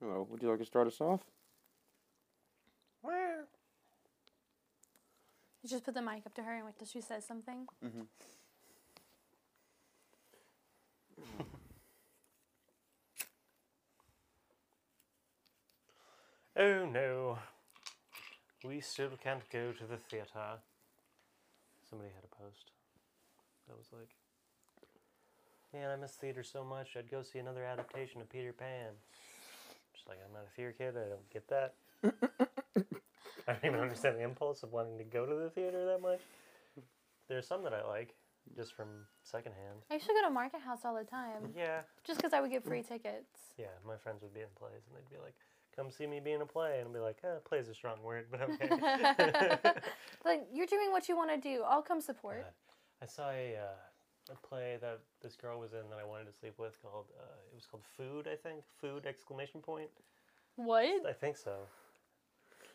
Hello, would you like to start us off? Where? You just put the mic up to her and wait till she says something. Mm-hmm. Oh no. We still can't go to the theater. Somebody had a post that was like, Man, I miss theater so much. I'd go see another adaptation of Peter Pan. Just like, I'm not a theater kid. I don't get that. I don't even understand the impulse of wanting to go to the theater that much. There's some that I like, just from secondhand. I used to go to Market House all the time, Yeah, just because I would get free tickets. yeah. My friends would be in plays, and they'd be like, "Come see me be in a play," and I'd be like, eh, "Play is a strong word, but okay." Like you're doing what you want to do. I'll come support. Uh, I saw a, uh, a play that this girl was in that I wanted to sleep with called uh, it was called Food, I think. Food exclamation point. What? I think so.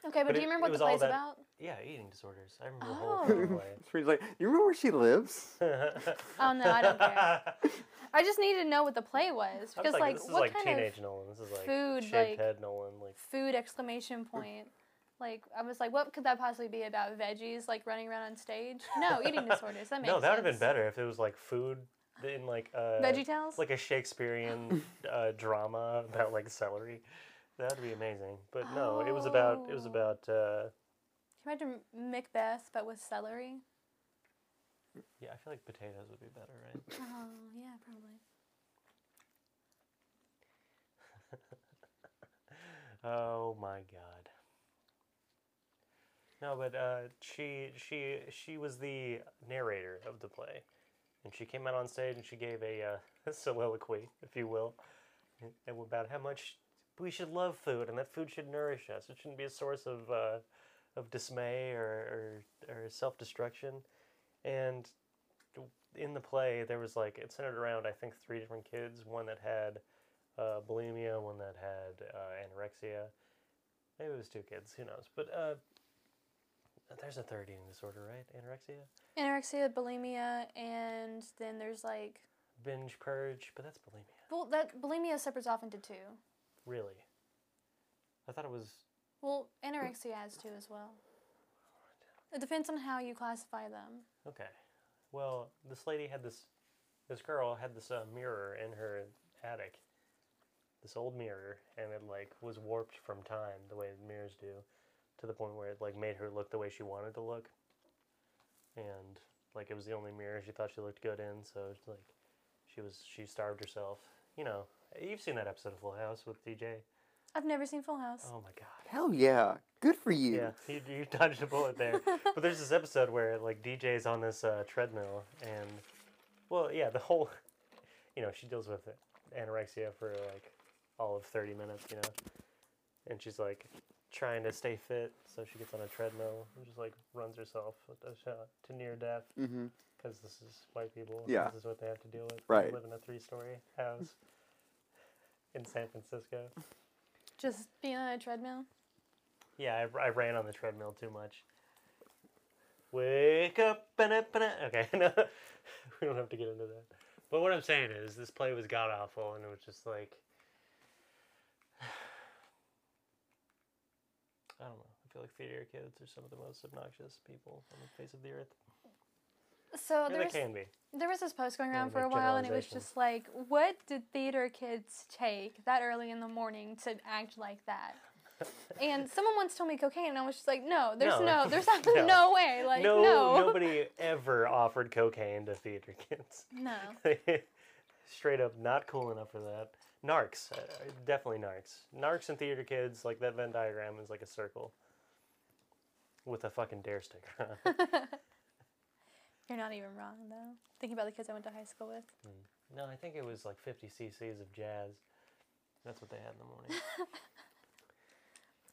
Okay, but, But do it- you it remember what was the all play's that- about? Yeah, eating disorders. I remember the whole fucking play. So he's like, you remember where she lives? Oh no, I don't care. I just needed to know what the play was I was because, like, like, this is what like kind teenage of Nolan. This is like food, shaved like- head Nolan. Like food exclamation point? Like I was like, what could that possibly be about? Veggies like running around on stage? No, eating disorders. That makes no, that would have been better if it was like food in like uh, Veggie Tales? like a Shakespearean uh, drama about like celery. That would be amazing. But no, it was about it was Oh. about uh, Can you imagine Macbeth but with celery? yeah. I feel like potatoes would be better, right? Oh yeah, probably. Oh my god. No, but uh, she she she was the narrator of the play, and she came out on stage and she gave a uh, soliloquy, if you will, about how much we should love food and that food should nourish us. It shouldn't be a source of uh, of dismay or or, or self destruction. And in the play, there was like it centered around I think three different kids. One that had uh, bulimia, one that had uh, anorexia. Maybe it was two kids. Who knows? But uh, there's a third eating disorder, right? Anorexia, Anorexia, bulimia, and then there's like binge purge. But that's bulimia, well that bulimia separates off into two. really. I thought it was. Well, anorexia has two as well. It depends on how you classify them. Okay. Well, this lady had this, this girl had this uh, mirror in her attic, this old mirror, and it like was warped from time the way mirrors do, to the point where it like made her look the way she wanted to look. And like it was the only mirror she thought she looked good in, so it's like she was she starved herself. You know, you've seen that episode of Full House with DJ. I've never seen Full House. Oh my god. Hell yeah. Good for you. Yeah, you, you dodged a bullet there. but there's this episode where like DJ's on this uh, treadmill, and well, yeah, the whole, you know, she deals with anorexia for like all of 30 minutes, you know, and she's like trying to stay fit, so she gets on a treadmill and just like runs herself to, to near death Mm-hmm. because this is white people. Yeah. This is what they have to deal with. Right. Live in a three-story house in San Francisco. Just being on a treadmill. Yeah, I, I ran on the treadmill too much. Wake up, ba okay, no, we don't have to get into that. But what I'm saying is, this play was god awful, and it was just like, I don't know. I feel like theater kids are some of the most obnoxious people on the face of the earth. So they can be. there was this post going Yeah, around for a while, and it was just like, what did theater kids take that early in the morning to act like that? And someone once told me cocaine, and I was just like, no, there's No. no, there's No. no way, like no, no, nobody ever offered cocaine to theater kids. no. Straight up, not cool enough for that. Narcs, uh, definitely narcs. Narcs and theater kids, like that Venn diagram is like a circle with a fucking dare sticker. You're not even wrong though. Thinking about the kids I went to high school with. no, I think it was like 50 cc's of jazz. That's what they had in the morning.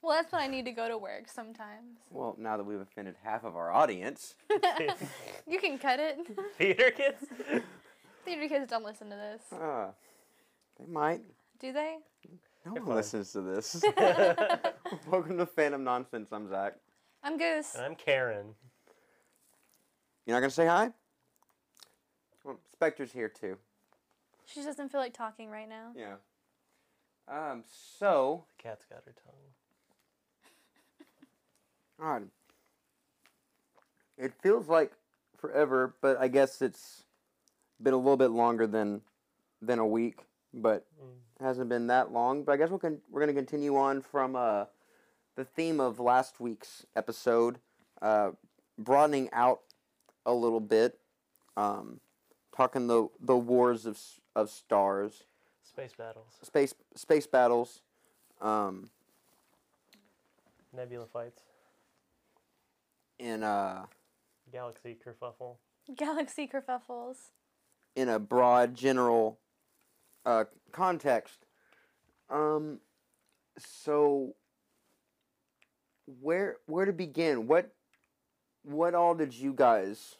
Well, that's when I need to go to work sometimes. Well, now that we've offended half of our audience, You can cut it. theater kids? Theater kids don't listen to this, uh, they might. do they? No They're one fine. listens to this. Welcome to Phantom Nonsense. I'm Zach. I'm Goose. And I'm Karen. You're not gonna say hi? Well, Spectre's here too. She doesn't feel like talking right now. Yeah. Um, so, The cat's got her tongue. God, it feels like forever, but I guess it's been a little bit longer than than a week, but Mm. it hasn't been that long. But I guess we're con- we're gonna continue on from uh, the theme of last week's episode, uh, broadening out a little bit, um, talking the the wars of of stars, Space battles, space space battles, um, nebula fights, in uh galaxy kerfuffle. Galaxy kerfuffles. in a broad general uh, context. Um, so where where to begin? What what all did you guys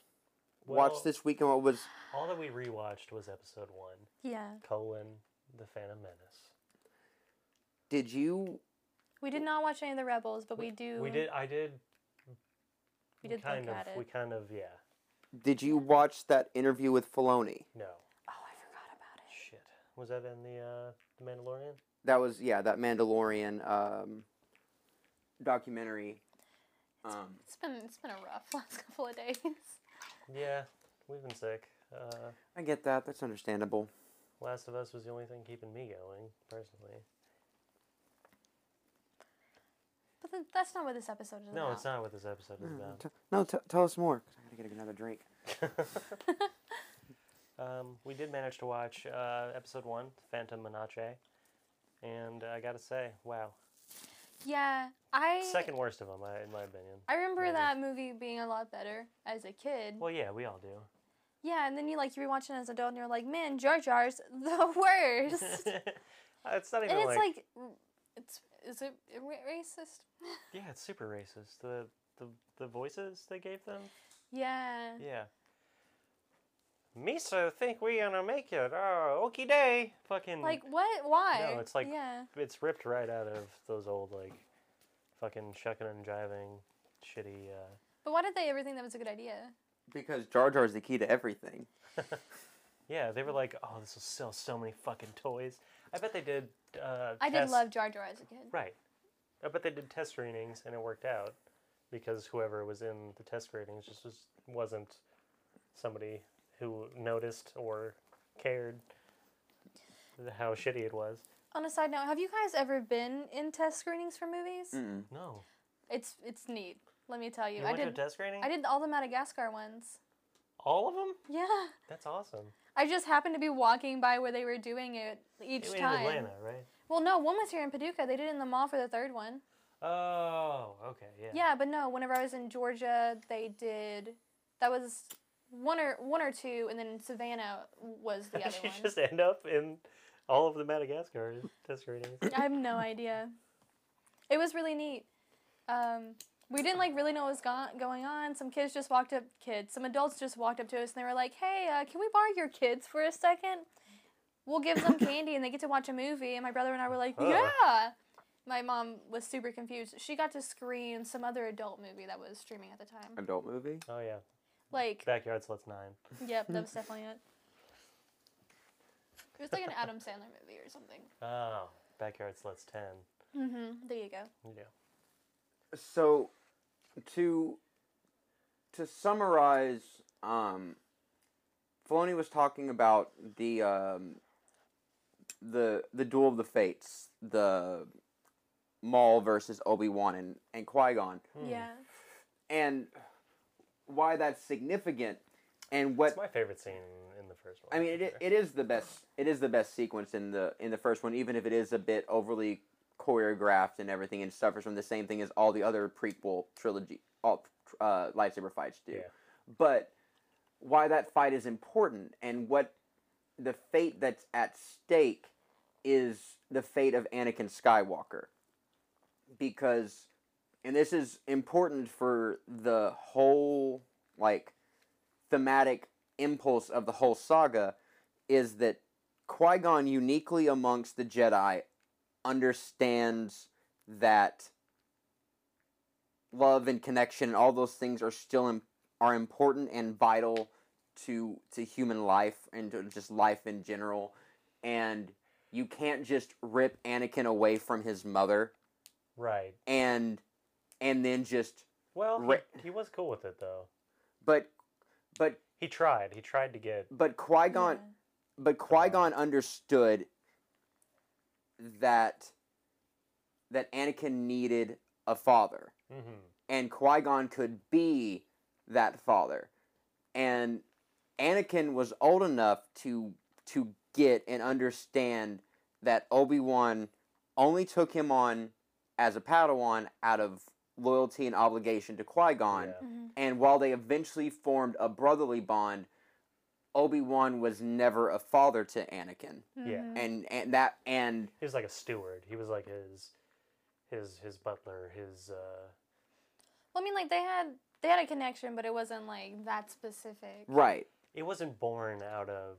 Well, watch this week, and what was All that we rewatched was episode one, Yeah. colon, The Phantom Menace. did you? We did not watch any of the Rebels, but we do. We did. I did. We did kind look of. at it. We kind of. Yeah. Did you watch that interview with Filoni? No. Oh, I forgot about it. Shit. Was that in the uh, the Mandalorian? That was yeah, that Mandalorian um, documentary. Um, It's been it's been a rough last couple of days. Yeah. We've been sick. Uh, I get that. That's understandable. Last of Us was the only thing keeping me going, personally. But th- that's not what this episode is No, about. No, it's not what this episode is Mm, about. t- no, t- tell us more. 'cause I gotta get another drink. um, we did manage to watch uh, episode one, Phantom Menace, and I gotta say, wow, Yeah, I second worst of them, I, in my opinion. I remember maybe. that movie being a lot better as a kid. Well, yeah, we all do. yeah, and then you like you rewatch it as an adult, and you're like, man, Jar Jar's the worst. it's not even and it's like, like, it's is it racist? yeah, it's super racist. The the the voices they gave them, yeah. yeah. Misa think we gonna make it. Oh, okie day. Fucking Like what? Why? No, it's like- yeah. it's ripped right out of those old like fucking shucking and jiving shitty uh But why did they ever think that was a good idea? Because Jar Jar is the key to everything. yeah they were like oh this will sell so many fucking toys i bet they did uh I did love Jar Jar as a kid. right i bet they did test screenings and it worked out because whoever was in the test screenings just was, wasn't somebody who noticed or cared how shitty it was On a side note, have you guys ever been in test screenings for movies? Mm-mm. no It's it's neat. Let me tell you. you I went to a did test screening I did all the Madagascar ones. all of them Yeah. that's awesome I just happened to be walking by where they were doing it each in time. atlanta right Well, no, one was here in Paducah. They did it in the mall for the third one. oh okay yeah Yeah, but no, whenever I was in Georgia, they did. That was one or one or two, and then Savannah was the How other did you one. just end up in all of the Madagascar test screenings? I have no idea. It was really neat. Um, we didn't like really know what was go- going on. Some kids just walked up. Kids, some adults just walked up to us and they were like, "Hey, uh, can we borrow your kids for a second? We'll give them candy and they get to watch a movie." And my brother and I were like, Ugh. "Yeah." My mom was super confused. She got to screen some other adult movie that was streaming at the time. Adult movie. Oh yeah, Like, Backyard Sluts Nine. yep, that was definitely it. It was like an Adam Sandler movie or something. Oh, Backyard Sluts Ten. Mm-hmm. There you go. Yeah. So, to to summarize, um, Filoni was talking about the um, the the duel of the fates, the Maul versus Obi Wan and and Qui Gon, Hmm. Yeah. and why that's significant, and what It's my favorite scene in the first one. I mean, it, it is the best. It is the best sequence in the in the first one, even if it is a bit overly choreographed and everything, and suffers from the same thing as all the other prequel trilogy, all uh, lightsaber fights do. Yeah. But why that fight is important and what the fate that's at stake is the fate of Anakin Skywalker, because, and this is important for the whole like thematic impulse of the whole saga is that Qui Gon, uniquely amongst the Jedi, understands that love and connection and all those things are still Im- are important and vital to to human life and to just life in general, and you can't just rip Anakin away from his mother Right. and and then just Well, he, Ra- he was cool with it though. but but He tried. He tried to get. but Qui Gon Yeah. but Qui Gon understood that that Anakin needed a father, hmm and Qui Gon could be that father, and Anakin was old enough to to get and understand that Obi Wan only took him on as a Padawan out of loyalty and obligation to Qui Gon. Yeah. Mhm. And while they eventually formed a brotherly bond, Obi Wan was never a father to Anakin, Yeah. Mhm. and and that and He was like a steward. He was like his, his his butler. His. uh Well, I mean, like they had they had a connection, but it wasn't like that specific. right, It wasn't born out of.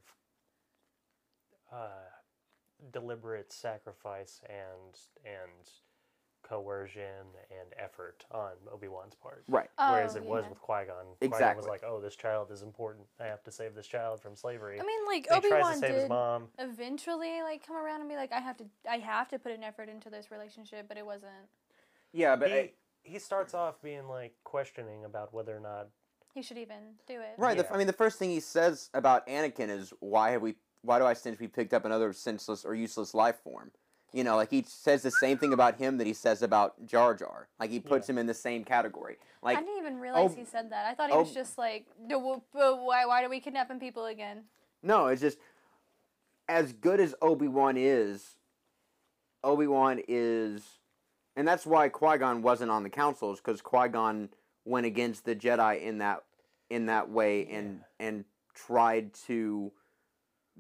Uh, deliberate sacrifice and and coercion and effort on Obi Wan's part. right, oh, Whereas Oh, it was yeah. with Qui Gon. Qui Gon was like, "Oh, this child is important. I have to save this child from slavery." I mean, like Obi Wan to his did mom. eventually like come around and be like, I have to, I have to put an effort into this relationship, but it wasn't. yeah, but he, I- he starts off being like questioning about whether or not He should even do it. right. The, I mean, the first thing he says about Anakin is, "Why have we? Why do I sense we picked up another senseless or useless life form?" You know, like he says the same thing about him that he says about Jar Jar. Like he puts him in the same category. Like I didn't even oh, realize Ob- he said that. I thought he was oh. just like, "No, why, why are we kidnapping people again? No, it's just as good as Obi Wan is. Obi Wan is, and that's why Qui Gon wasn't on the councils because Qui Gon went against the Jedi in that in that way and and tried to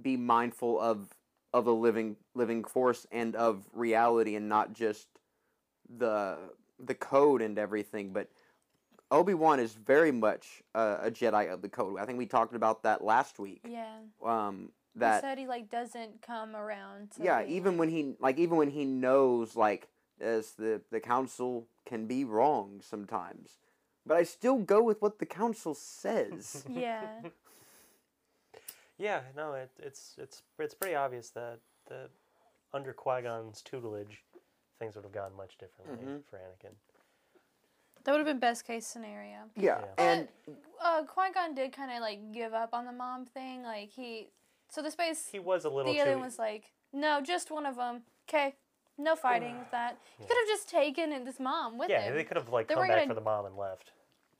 be mindful of of the living living force and of reality and not just the the code and everything, but. Obi Wan is very much a, a Jedi of the code. I think we talked about that last week Yeah. um he that said he like doesn't come around. To yeah being, even when he like even when he knows like as the the council can be wrong sometimes but i still go with what the council says Yeah. Yeah, no, it, it's it's it's pretty obvious that that under Qui Gon's tutelage, things would have gone much differently Mhm. for Anakin. That would have been best case scenario. yeah, Yeah. and Uh, Qui Gon did kind of like give up on the mom thing. Like he, so the space, He was a little the other too. was like, no, just one of them. Okay, no fighting with that. He could have just taken his mom with yeah, him. Yeah, they could have like They come were back gonna- for the mom and left.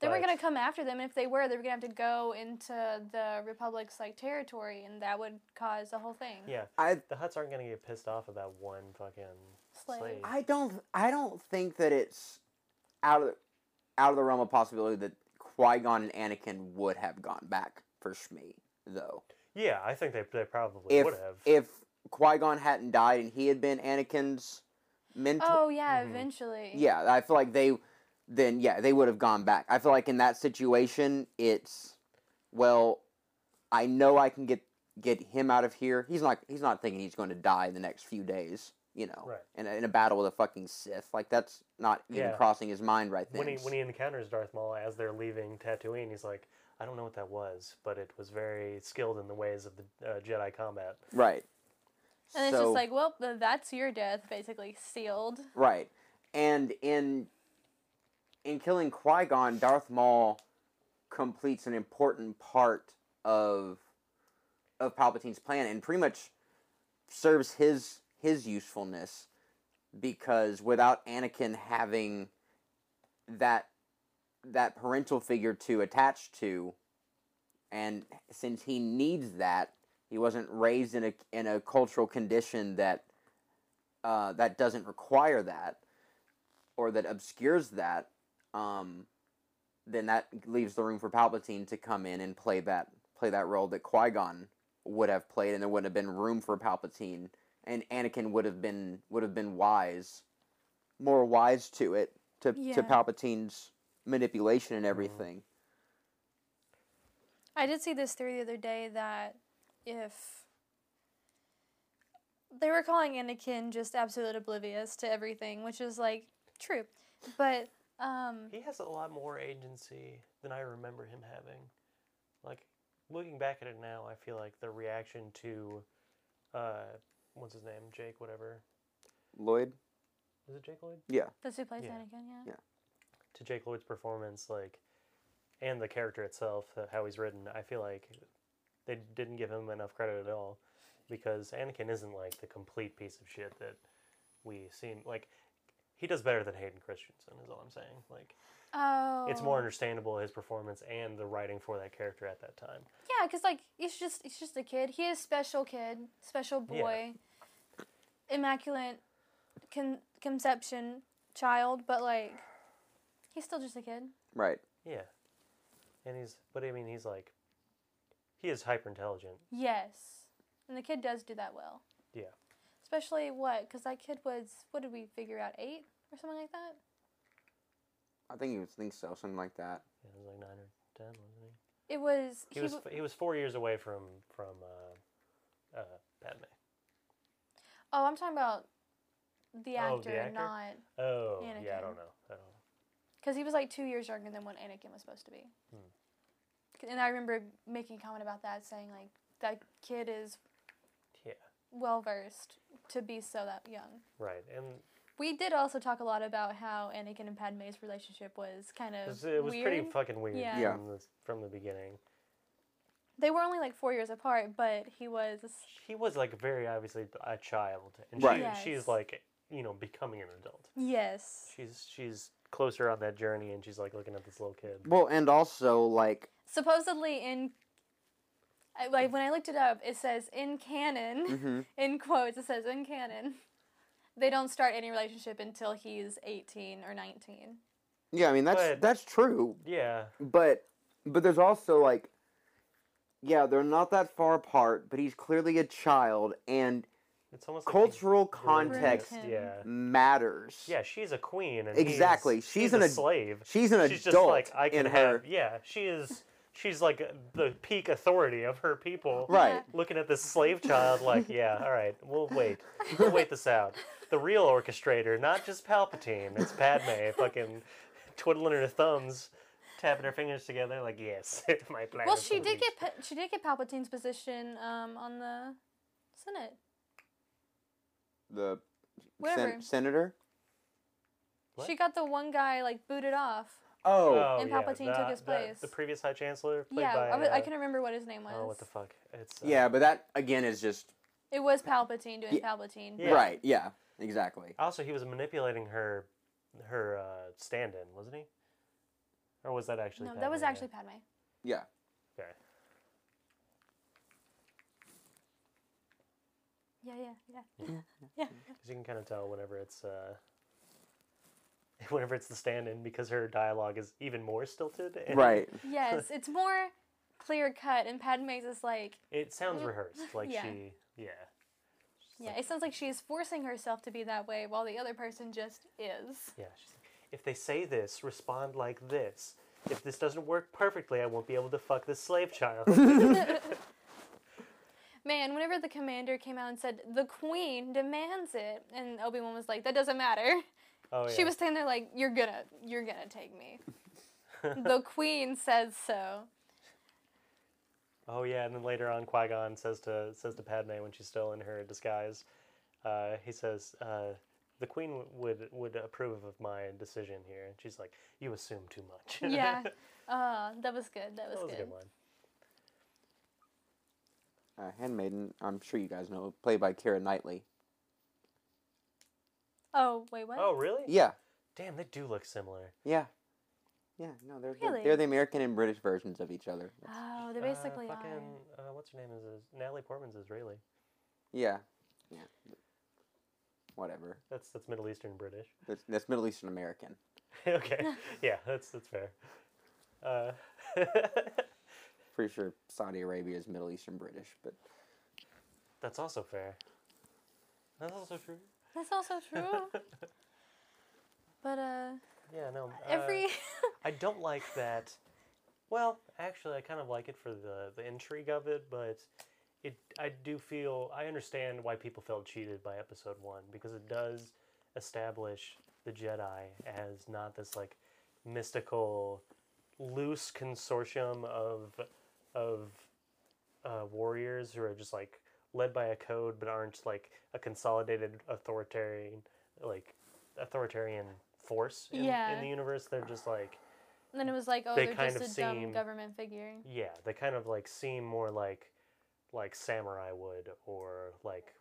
They were but- gonna come after them, and if they were, they were gonna have to go into the Republic's like territory, and that would cause the whole thing. Yeah, i the Hutts aren't gonna get pissed off about one fucking Slave. slave. i don't i don't think that it's out of out of the realm of possibility that qui-gon and anakin would have gone back for shmi though Yeah, I think they they probably if would have. if qui-gon hadn't died and he had been anakin's mentor Oh yeah, Mhm. eventually. Yeah, I feel like they then yeah, they would have gone back. I feel like in that situation it's well, I know I can get get him out of here. He's not he's not thinking he's going to die in the next few days, you know. Right. In a, in a battle with a fucking Sith. Like that's not even Yeah. crossing his mind right then. when he when he encounters Darth Maul as they're leaving Tatooine, he's like, I don't know what that was, but it was very skilled in the ways of the uh, Jedi combat. right. And it's just like, well, that's your death, basically sealed. Right. And in in killing Qui Gon, Darth Maul completes an important part of of Palpatine's plan and pretty much serves his his usefulness because without Anakin having that that parental figure to attach to and since he needs that he wasn't raised in a in a cultural condition that uh, that doesn't require that or that obscures that, um, then that leaves the room for Palpatine to come in and play that play that role that Qui Gon would have played, and there wouldn't have been room for Palpatine, and Anakin would have been would have been wise, more wise to it to Yeah. to Palpatine's manipulation and everything. I did see this theory the other day that if they were calling Anakin just absolute oblivious to everything, which is like true, but um, He has a lot more agency than I remember him having. Like looking back at it now, I feel like the reaction to uh, what's his name, Jake, whatever. Lloyd. Is it Jake Lloyd? Yeah. That's who plays Yeah. Anakin. Yeah. Yeah. To Jake Lloyd's performance, like, and the character itself, uh, how he's written, I feel like they didn't give him enough credit at all, because Anakin isn't like the complete piece of shit that we seem like. He does better than Hayden Christensen, is all I'm saying. Like, Oh. it's more oh. understandable his performance and the writing for that character at that time. Yeah, because like he's just he's just a kid. He is special kid, special Yeah. boy, immaculate con- conception child, but like he's still just a kid. Right. Yeah, and he's, but I mean, he's like, he is hyper intelligent. Yes, and the kid does do that well. Yeah. Especially what? Because that kid was what did we figure out eight or something like that? I think he was think so, something like that. Yeah, he was like nine or ten, wasn't he? It was He was w- he was four years away from from uh, uh, Padme. oh, I'm talking about the Oh, actor, the actor? not Oh yeah, I don't know. I don't because he was like two years younger than what Anakin was supposed to be. Hmm. And I remember making a comment about that, saying like that kid is Yeah, well versed to be so that young. right. And We did also talk a lot about how Anakin and Padme's relationship was kind it of was, it was weird. pretty fucking weird Yeah. Yeah. from the from the beginning. they were only like four years apart, but he was He was like very obviously a child, and Right. she Yes. she's like you know becoming an adult. yes. She's she's closer on that journey, and she's like looking at this little kid. Well, and also like Supposedly in I, like when I looked it up, it says in canon, hmm in quotes, it says in canon. They don't start any relationship until he's 18 or 19. yeah, I mean that's But- that's true, Yeah, but but there's also like yeah, they're not that far apart, but he's clearly a child and it's almost cultural really context Yeah, matters. yeah. She's a queen, and Exactly. He's, She's he's an a slave. She's an she's adult just like I can in have. her Yeah, she is. She's like the peak authority of her people. right. Looking at this slave child, like, yeah, all right, we'll wait. We'll wait this out. The real orchestrator, not just Palpatine. It's Padme, fucking twiddling her thumbs, tapping her fingers together, like, yes, my plan. Well, she did get Pa- she did get Palpatine's position um, on the Senate. The sen- senator. What? She got the one guy like booted off. Oh, Oh, And yeah, Palpatine took his the- place. The previous High Chancellor, played yeah, by. I, was, I uh, can remember what his name was. Oh, what the fuck? It's uh, yeah, but that again is just It was Palpatine doing Yeah. Palpatine. Yeah. right. Yeah, exactly. Also, he was manipulating her, her uh, stand-in, wasn't he? Or was that actually? No, that was Padme? actually Padme. Yeah. Okay. Yeah, yeah, yeah, yeah. Because you can kind of tell whenever it's uh, whenever it's the stand-in because her dialogue is even more stilted. and Right. yes, it's more clear cut, and Padme's is like, It sounds Mm, rehearsed, like yeah. she, yeah. She's yeah, like- it sounds like she's forcing herself to be that way, while the other person just is. yeah. She's like, if they say this, respond like this. If this doesn't work perfectly, I won't be able to fuck this slave child. Man, whenever the commander came out and said the queen demands it, and Obi Wan was like, "That doesn't matter." Oh yeah. She was standing there like, "You're gonna, you're gonna take me." the queen says so. Oh yeah, and then later on, Qui Gon says to says to Padme when she's still in her disguise, uh, he says, uh, "The Queen w- would would approve of my decision here." And she's like, "You assume too much." Yeah. Uh, that was good. That was, that was a good. good line. Uh, Handmaiden. I'm sure you guys know, played by Keira Knightley. Oh wait, what? Oh really? Yeah. Damn, they do look similar. Yeah. Yeah. No, they're the- Really? they're the American and British versions of each other. Oh, they Uh, basically fucking, are. Uh, what's her name is, is Natalie Portman's Israeli. Yeah. Yeah. Whatever. That's that's Middle Eastern British. That's, that's Middle Eastern American. okay, yeah, that's that's fair. Uh, Pretty sure Saudi Arabia is Middle Eastern British, but that's also fair. That's also true. That's also true. but uh, Yeah, no. uh, every I don't like that. Well, actually, I kind of like it for the the intrigue of it, but it I do feel I understand why people felt cheated by episode one because it does establish the Jedi as not this like mystical, loose consortium of of uh, warriors who are just like led by a code but aren't like a consolidated authoritarian like authoritarian force in, Yeah. in the universe. They're just like And then it was like, oh, They are just a dumb government figure. yeah, they kind of like seem more like like samurai would or like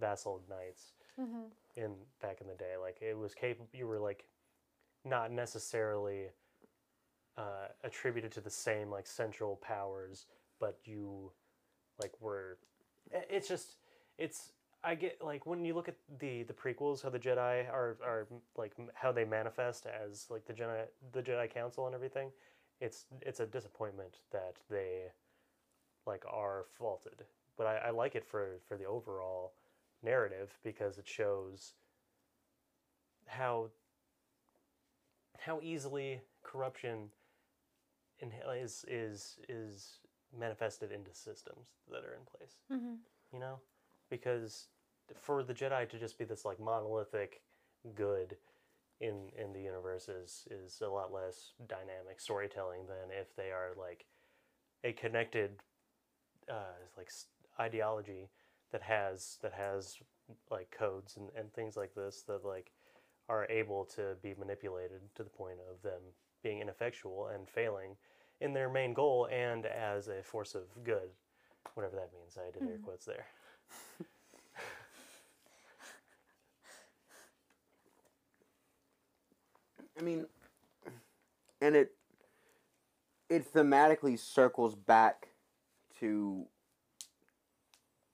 vassal knights hmm in back in the day. Like it was capable. You were like not necessarily uh, attributed to the same like central powers, but you like were. It's just it's. I get like when you look at the the prequels, how the Jedi are are like how they manifest as like the Jedi the Jedi Council and everything. It's it's a disappointment that they like are faulted, but I, I like it for for the overall narrative because it shows how how easily corruption is is is manifested into systems that are in place hmm you know? Because for the jedi to just be this like monolithic good in in the universe is is a lot less dynamic storytelling than if they are like a connected uh like ideology that has that has like codes and, and things like this that like are able to be manipulated to the point of them being ineffectual and failing in their main goal and as a force of good whatever that means. I did air hmm. quotes there. I mean, and it it thematically circles back to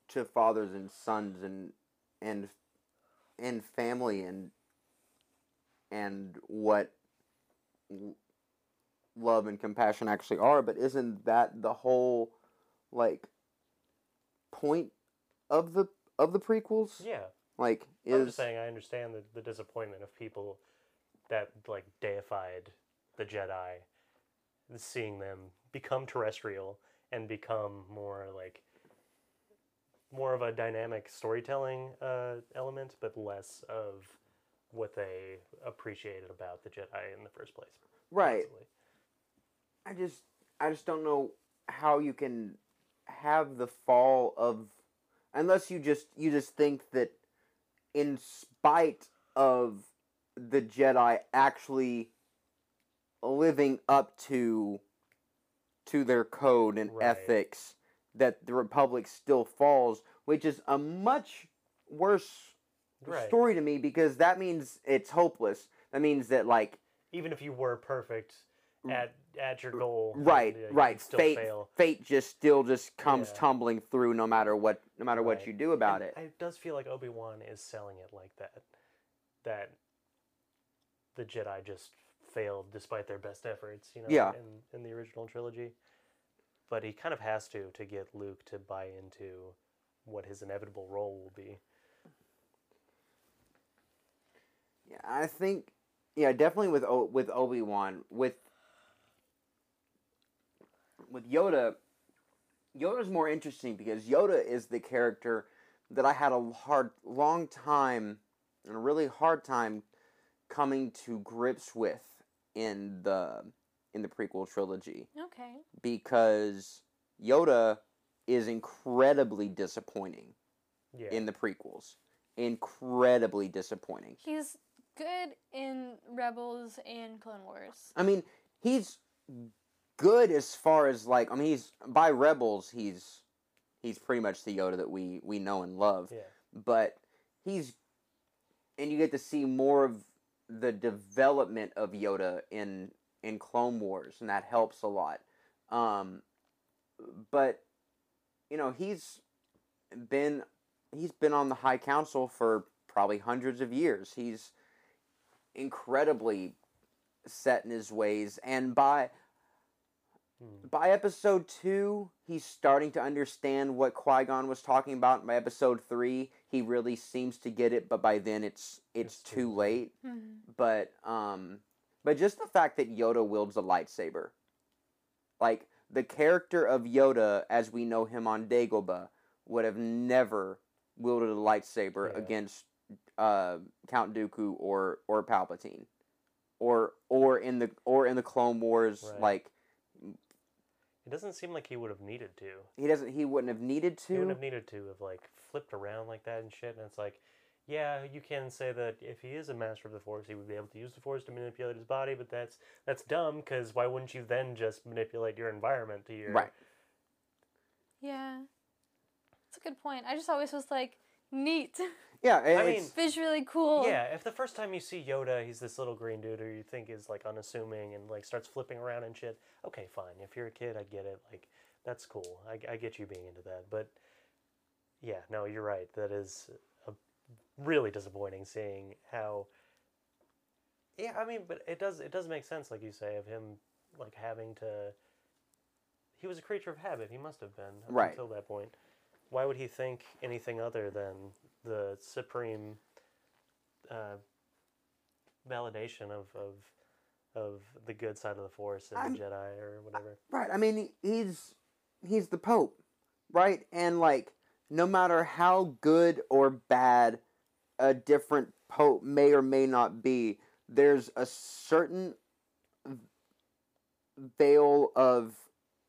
to fathers and sons and and and family and and what l- love and compassion actually are but isn't that the whole like point of the of the prequels? Yeah. Like i'm is just saying i understand the, the disappointment of people that like deified the jedi seeing them become terrestrial and become more like more of a dynamic storytelling uh, element but less of what they appreciated about the jedi in the first place right. I just I just don't know how you can have the fall of unless you just you just think that in spite of the Jedi actually living up to to their code and Right. ethics that the republic still falls which is a much worse right story to me because that means it's hopeless that means that like even if you were perfect at at your goal right uh, you'd right still fate fail fate just still just comes Yeah. tumbling through no matter what no matter what you do about And it It does feel like Obi Wan is selling it like that. That the Jedi just failed despite their best efforts, you know, Yeah. in, in the original trilogy. But he kind of has to to get Luke to buy into what his inevitable role will be. yeah i think yeah definitely with o- with obi-wan with with yoda yoda's more interesting because yoda is the character that i had a hard long time and a really hard time coming to grips with in the in the prequel trilogy Okay. because Yoda is incredibly disappointing Yeah. in the prequels. Incredibly disappointing. He's good in Rebels and Clone Wars. I mean, he's good as far as like I mean he's by Rebels he's he's pretty much the Yoda that we we know and love. yeah. But he's and you get to see more of the development of Yoda in in Clone Wars, and that helps a lot. Um, but you know he's been he's been on the High Council for probably hundreds of years. He's incredibly set in his ways, and by Hmm. by episode two, he's starting to understand what Qui Gon was talking about. By episode three, he really seems to get it, but by then it's it's, It's too too late. Mhm. But um, but just the fact that Yoda wields a lightsaber, like the character of Yoda as we know him on Dagobah, would have never wielded a lightsaber Yeah. against uh, Count Dooku or or Palpatine, or or in the or in the Clone Wars, Right. like It doesn't seem like he would have needed to. He doesn't. He wouldn't have needed to. He wouldn't have needed to have like flipped around like that and shit. And it's like, yeah, you can say that if he is a master of the force, he would be able to use the force to manipulate his body. But that's that's dumb because why wouldn't you then just manipulate your environment to your Right. Yeah. That's a good point. I just always was like, neat. Yeah. I it's- mean, Visually cool. Yeah, if the first time you see Yoda, he's this little green dude who you think is like unassuming and like starts flipping around and shit. Okay, fine. If you're a kid, I get it. Like that's cool. I, I get you being into that. But yeah, no, you're right. That is a, really disappointing seeing how. Yeah, I mean, but it does it does make sense, like you say, of him like having to. He was a creature of habit. He must have been up Right. until that point. Why would he think anything other than the supreme uh, validation of, of of the good side of the Force and I'm- the Jedi or whatever? Right. I mean, he's he's the Pope, right? And like, no matter how good or bad a different Pope may or may not be, there's a certain veil of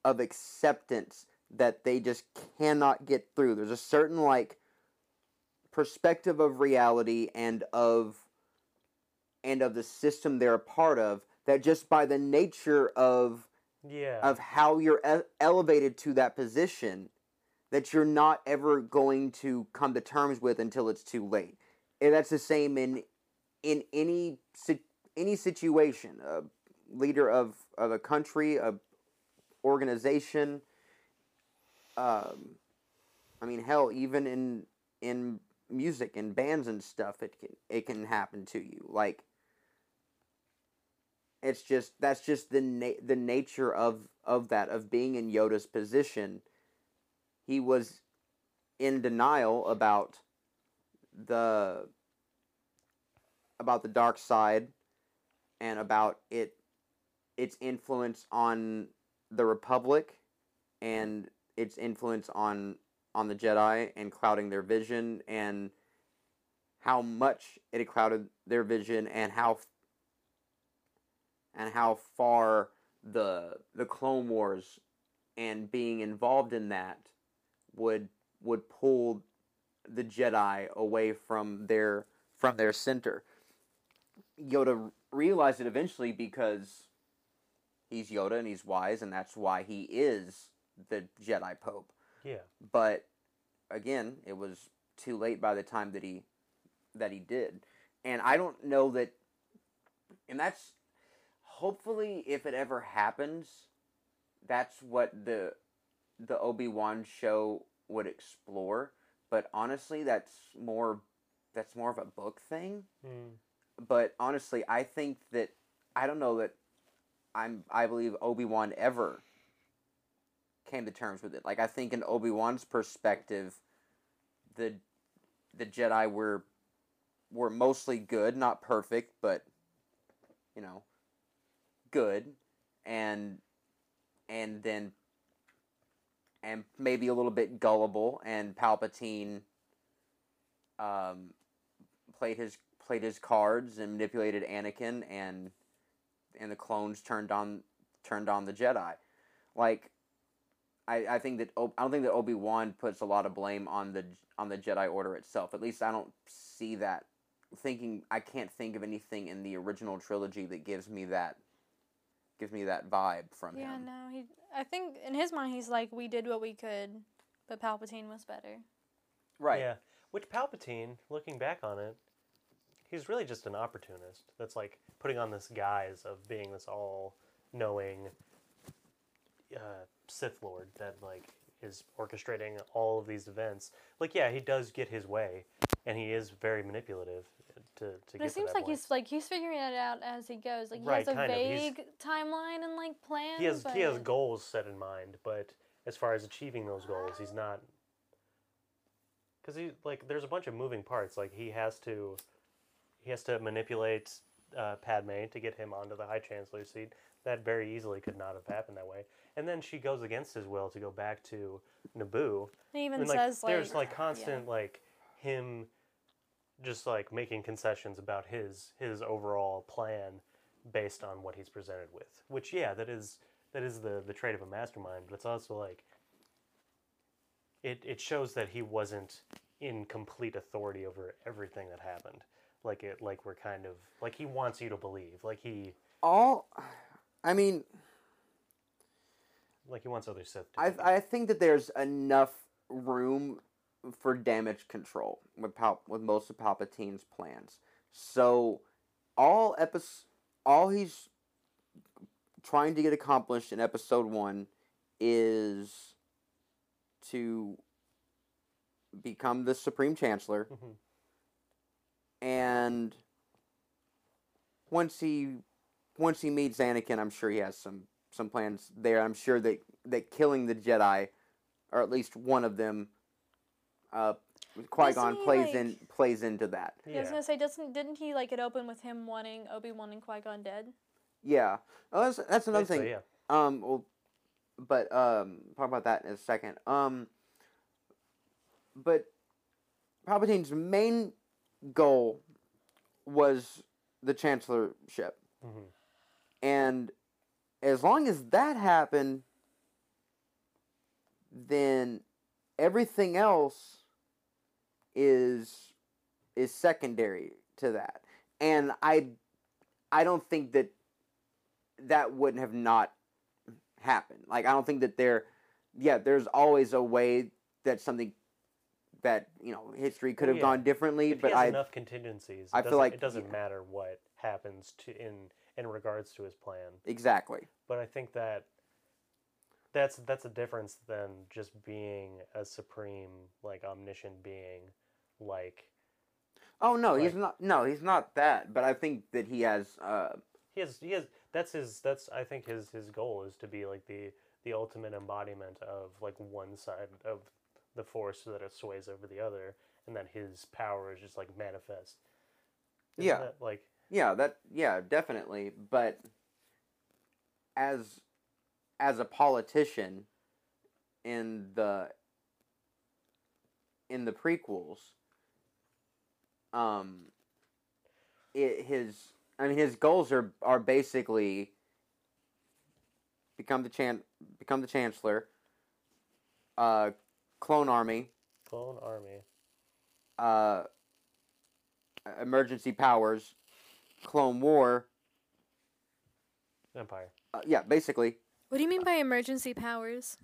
of acceptance that they just cannot get through. There's a certain like perspective of reality and of and of the system they're a part of that just by the nature of Yeah. of how you're e- elevated to that position that you're not ever going to come to terms with until it's too late. And that's the same in in any any situation. A leader of of a country, a organization. Um, I mean, hell, even in in music and bands and stuff, it can it can happen to you. Like it's just that's just the na- the nature of of that of being in Yoda's position. He was in denial about the about the dark side and about it its influence on the republic and its influence on on the Jedi and clouding their vision and how much it clouded their vision and how and how far the the Clone Wars and being involved in that would would pull the Jedi away from their from their center. Yoda realized it eventually because he's Yoda and he's wise and that's why he is the Jedi Pope. yeah. But again, it was too late by the time that he that he did. And I don't know that and that's hopefully if it ever happens, that's what the the Obi-Wan show would explore. But honestly, that's more that's more of a book thing. Mm. But honestly, I think that I don't know that I'm I believe Obi-Wan ever came to terms with it. Like I think in Obi-Wan's perspective, the the Jedi were were mostly good, not perfect, but you know, good and and then and maybe a little bit gullible and Palpatine um played his played his cards and manipulated Anakin and and the clones turned on turned on the Jedi. Like I, I think that O- I don't think that Obi Wan puts a lot of blame on the on the Jedi Order itself. At least I don't see that. Thinking I can't think of anything in the original trilogy that gives me that gives me that vibe from Yeah, him. no, he. I think in his mind he's like, we did what we could, but Palpatine was better. Right. Yeah. Which Palpatine, looking back on it, he's really just an opportunist that's like putting on this guise of being this all knowing uh, Sith Lord that like is orchestrating all of these events. Like, yeah, he does get his way, and he is very manipulative to, to But it seems like point. he's like he's figuring it out as he goes. Like he Right, has a kind of. He's- vague timeline and like plan. he has but... he has goals set in mind, but as far as achieving those goals, he's not. Because he like there's a bunch of moving parts. Like he has to, he has to manipulate uh, Padme to get him onto the High Chancellor seat. That very easily could not have happened that way. And then she goes against his will to go back to Naboo. He even I mean, like, says like there's like constant like him just like making concessions about his his overall plan based on what he's presented with which yeah that is that is the the trait of a mastermind, but it's also like it it shows that he wasn't in complete authority over everything that happened. Like it like we're kind of like he wants you to believe. Like he All, I mean, like he wants other Sith I. I think that there's enough room for damage control with Pal- with most of Palpatine's plans. So all epis all he's trying to get accomplished in episode 1 is to become the supreme chancellor Mhm. and once he once he meets Anakin, I'm sure he has some some plans there. I'm sure that that killing the Jedi, or at least one of them, uh, Qui Gon plays like- in plays into that. Yeah. I was gonna say, doesn't didn't he like it open with him wanting Obi Wan and Qui Gon dead? Yeah, oh, that's that's another I'd thing. yeah. Um, well, but um, talk about that in a second. Um, but Palpatine's main goal was the chancellorship, Mhm. And as long as that happened, then everything else is is secondary to that. And I I don't think that that wouldn't have not happened. Like I don't think that there yeah, there's always a way that something that, you know, history could have yeah. gone differently, If but I enough contingencies, I it feel doesn't- like- it doesn't yeah. matter what happens to in in regards to his plan. exactly. But I think that that's that's a difference than just being a supreme, like omniscient being, like Oh no, he's not no, he's not that, but I think that he has uh he has he has that's his that's I think his his goal is to be like the the ultimate embodiment of like one side of the force so that it sways over the other and that his power is just like manifest. Isn't Yeah. that, like Yeah, that yeah, definitely. But as as a politician in the in the prequels, um, it, his I mean his goals are are basically become the chan become the chancellor, uh, clone army, clone army. uh, emergency powers, clone war. Empire. Uh, yeah, basically. What do you mean by emergency powers?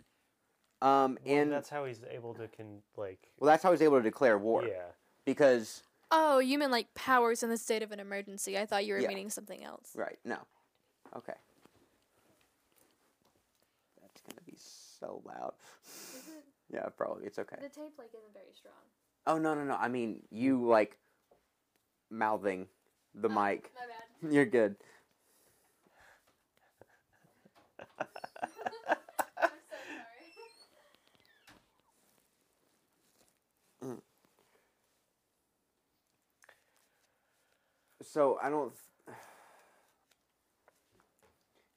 Um, Well, and that's how he's able to can like well, that's how he's able to declare war yeah. because Oh, you mean like powers in the state of an emergency. I thought you were Yeah. meaning something else. right no, okay. That's gonna be so loud. yeah, probably it's okay. The tape like isn't very strong. Oh no no no! I mean you like mouthing the mic. My bad. You're good. I'm so sorry. So I don't.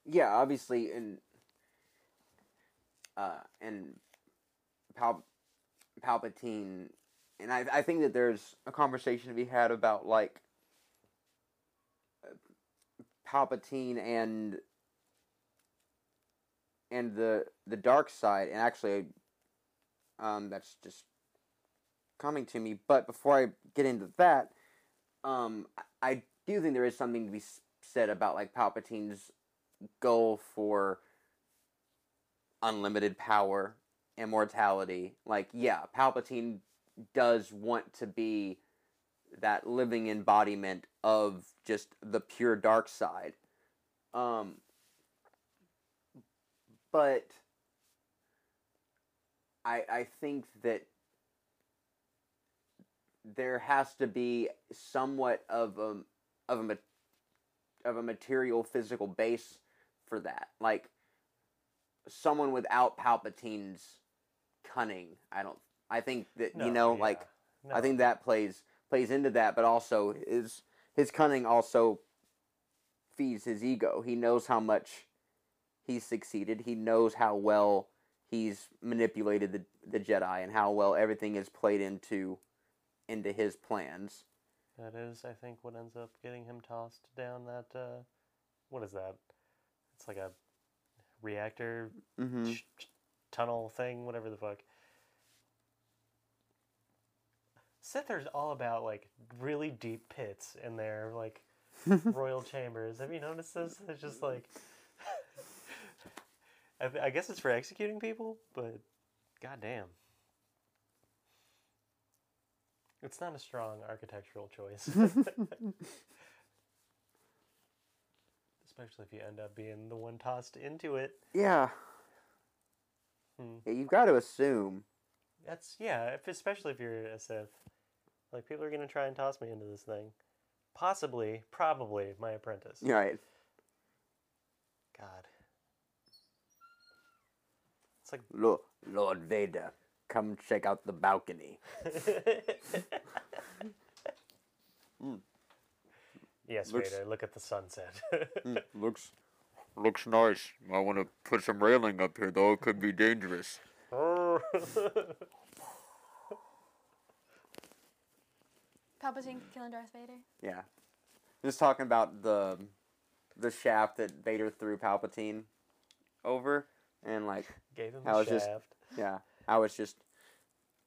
Yeah, obviously, in uh, and Pal- Palpatine, and I I think that there's a conversation to be had about like Palpatine and and the the dark side, and actually, um, that's just coming to me. But before I get into that, um, I- do think there is something to be said about like Palpatine's goal for unlimited power, and immortality. Like, yeah, Palpatine does want to be that living embodiment of just the pure dark side. Um, but I I think that there has to be somewhat of a of a of a material physical base for that. Like someone without Palpatine's cunning, I don't. I think that you know, yeah. like I think that plays plays into that, but also his his cunning also feeds his ego. He knows how much he's succeeded. He knows how well he's manipulated the the Jedi and how well everything is played into into his plans. That is, I think, what ends up getting him tossed down that. Uh, what is that? It's like a reactor Mm-hmm. sh- tunnel thing, whatever the fuck. Sith are all about like really deep pits in their like royal chambers. Have you noticed this? It's just like I, I guess it's for executing people, but goddamn, it's not a strong architectural choice. Especially if you end up being the one tossed into it. Yeah. Hmm. Yeah, You've got to assume. That's yeah, if, especially if you're a Sith. Like people are gonna try and toss me into this thing. Possibly, probably my apprentice. Right. God. It's like Look, Lord Vader, come check out the balcony. Hmm. Yes, Looks- Vader, look at the sunset. Hmm, looks looks nice. I want to put some railing up here though. It could be dangerous. Palpatine killing Darth Vader. Yeah. Just talking about the the shaft that Vader threw Palpatine over, and like Gave him How a it's just- shaft. yeah, how it's just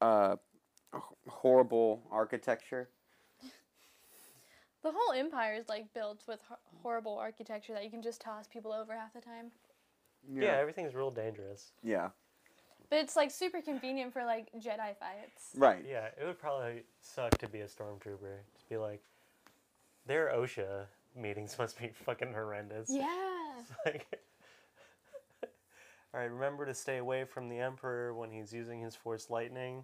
uh horrible architecture. The whole empire is like built with horrible architecture that you can just toss people over half the time. Yeah. everything's real dangerous. Yeah. But it's like super convenient for like Jedi fights. Right. Yeah, it would probably suck to be a stormtrooper. Just be like, their OSHA meetings must be fucking horrendous. Yeah. like, all right, remember to stay away from the Emperor when he's using his Force Lightning.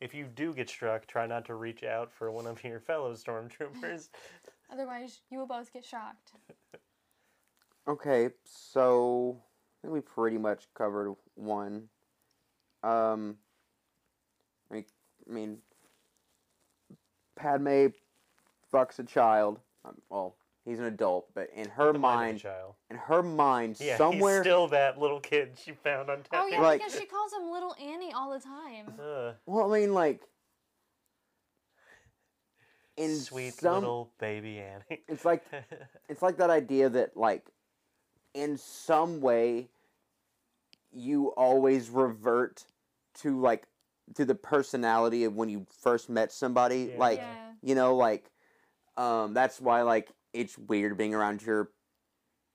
if you do get struck, try not to reach out for one of your fellow stormtroopers. Otherwise, you will both get shocked. Okay, so I think we pretty much covered one. Um, I mean, I Padme fucks a child. Um, well, he's an adult, but in her mind mind, child. in her mind, Yeah, somewhere, he's still that little kid she found on Oh Tatooine. yeah, Like- because she calls him little Annie all the time. Ugh, well, I mean, like, in sweet some, little baby Annie. it's like it's like that idea that like in some way you always revert to like to the personality of when you first met somebody Yeah. like yeah. you know like um that's why like it's weird being around your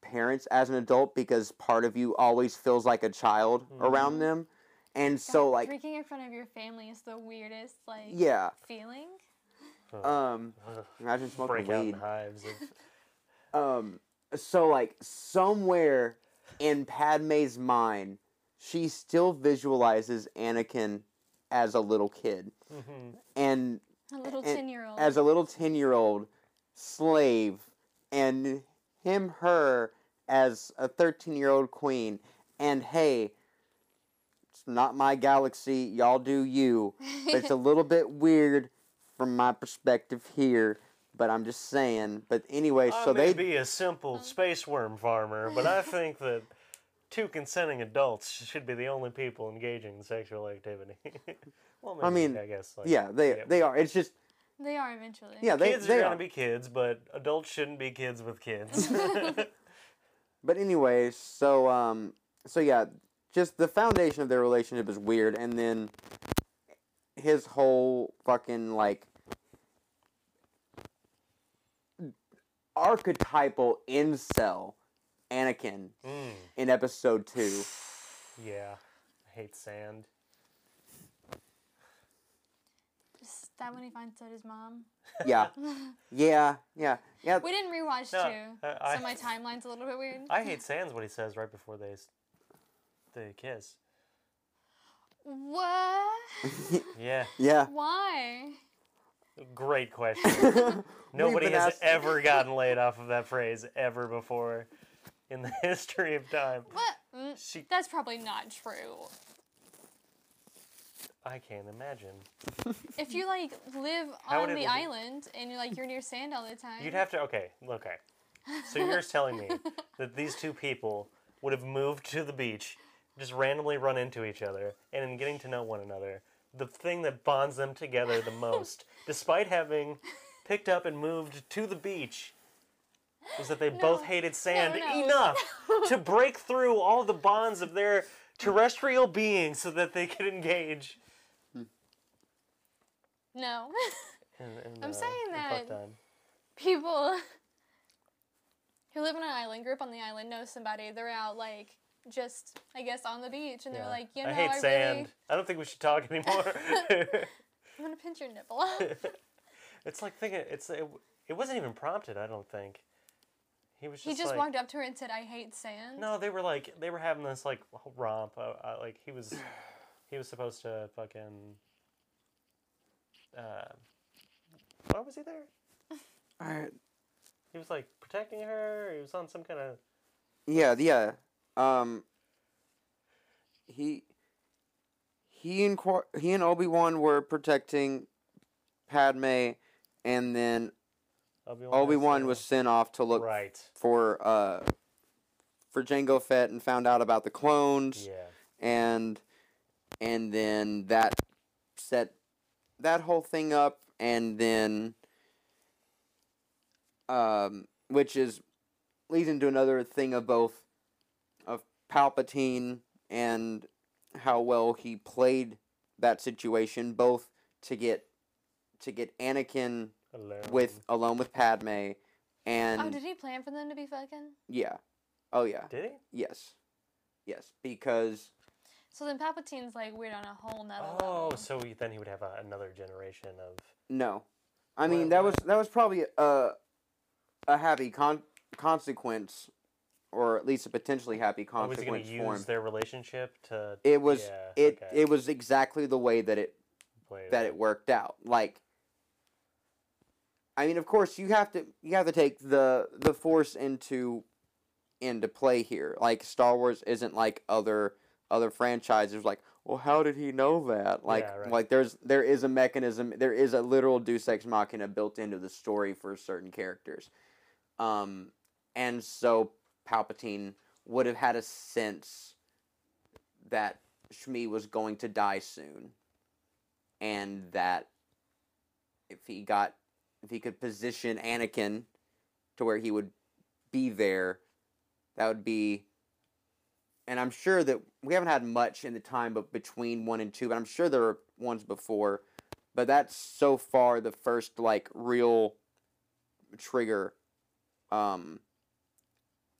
parents as an adult because part of you always feels like a child Mhm. around them and so like drinking in front of your family is the weirdest like yeah feeling. Ugh, um ugh. imagine smoking Break out in weed hives. Of, Um, so like somewhere in Padme's mind, she still visualizes Anakin as a little kid, Mhm. and A little And ten year old. as a little ten-year-old slave, and him, her as a thirteen-year-old queen. And hey, it's not my galaxy. Y'all do you. But it's a little bit weird from my perspective here. But I'm just saying. But anyway, I so they be a simple space worm farmer, but I think that two consenting adults should be the only people engaging in sexual activity. well, I mean, I guess. Like, yeah, they they are. It's just they are eventually. yeah, they kids they are are. gonna be kids, but adults shouldn't be kids with kids. But anyway, so um, so yeah, just the foundation of their relationship is weird, and then his whole fucking like archetypal incel Anakin mm, in episode two. yeah, I hate sand. Is that when he finds out his mom? Yeah, yeah, yeah, yeah. We didn't rewatch No, two, I- I- so my timeline's a little bit weird. I hate Sans what he says right before they they kiss. What? Yeah, Yeah. Why? great question. Nobody has asked- ever gotten laid off of that phrase ever before in the history of time. What? Mm, She, That's probably not true. I can't imagine. If you like live on the island and you're like you're near sand all the time. You'd have to. Okay, okay. So you're telling me that these two people would have moved to the beach, just randomly run into each other, and in getting to know one another, the thing that bonds them together the most, despite having picked up and moved to the beach, was that they both hated sand no. enough to break through all the bonds of their terrestrial beings so that they could engage. no. in- in, I'm uh, saying that- People who live in an island group on the island know somebody. They're out like just I guess on the beach and Yeah. they're like, you know, I hate I sand. really I don't think we should talk anymore. I'm gonna pinch your nipple. it's like thinking it's it, it wasn't even prompted. I don't think he was just he just like, walked up to her and said, "I hate sand." No, they were like they were having this like romp. Uh, uh, like he was he was supposed to fucking. Uh, why was he there? I, He was like protecting her. He was on some kind of. yeah, yeah. Um, he he and Qua- he and Obi Wan were protecting Padme, and then Obi Wan was sent off to look right. for uh for Jango Fett and found out about the clones. Yeah. and and then that set that whole thing up and then um which is leads into another thing of both of Palpatine and how well he played that situation both to get to get Anakin Alone. with alone with Padme and oh, did he plan for them to be fucking? yeah oh yeah Did he? yes yes because So then Palpatine's like weird on a whole nother Oh, level. so he, then he would have a, another generation of. No, I mean Why- that why? was that was probably a a happy con- consequence, or at least a potentially happy Oh, was he going consequence to for use their relationship to? It was Yeah, it okay. it was exactly the way that it play that it worked out. Like, I mean, of course, you have to you have to take the the force into into play here. Like Star Wars isn't like other other franchises. Like, well, how did he know that? Like, Yeah, right. like there's there is a mechanism. There is a literal Deus Ex Machina built into the story for certain characters. Um, and so Palpatine would have had a sense that Shmi was going to die soon and that if he got if he could position Anakin to where he would be there, that would be and I'm sure that we haven't had much in the time but between one and two, but I'm sure there were ones before. But that's so far the first like real trigger um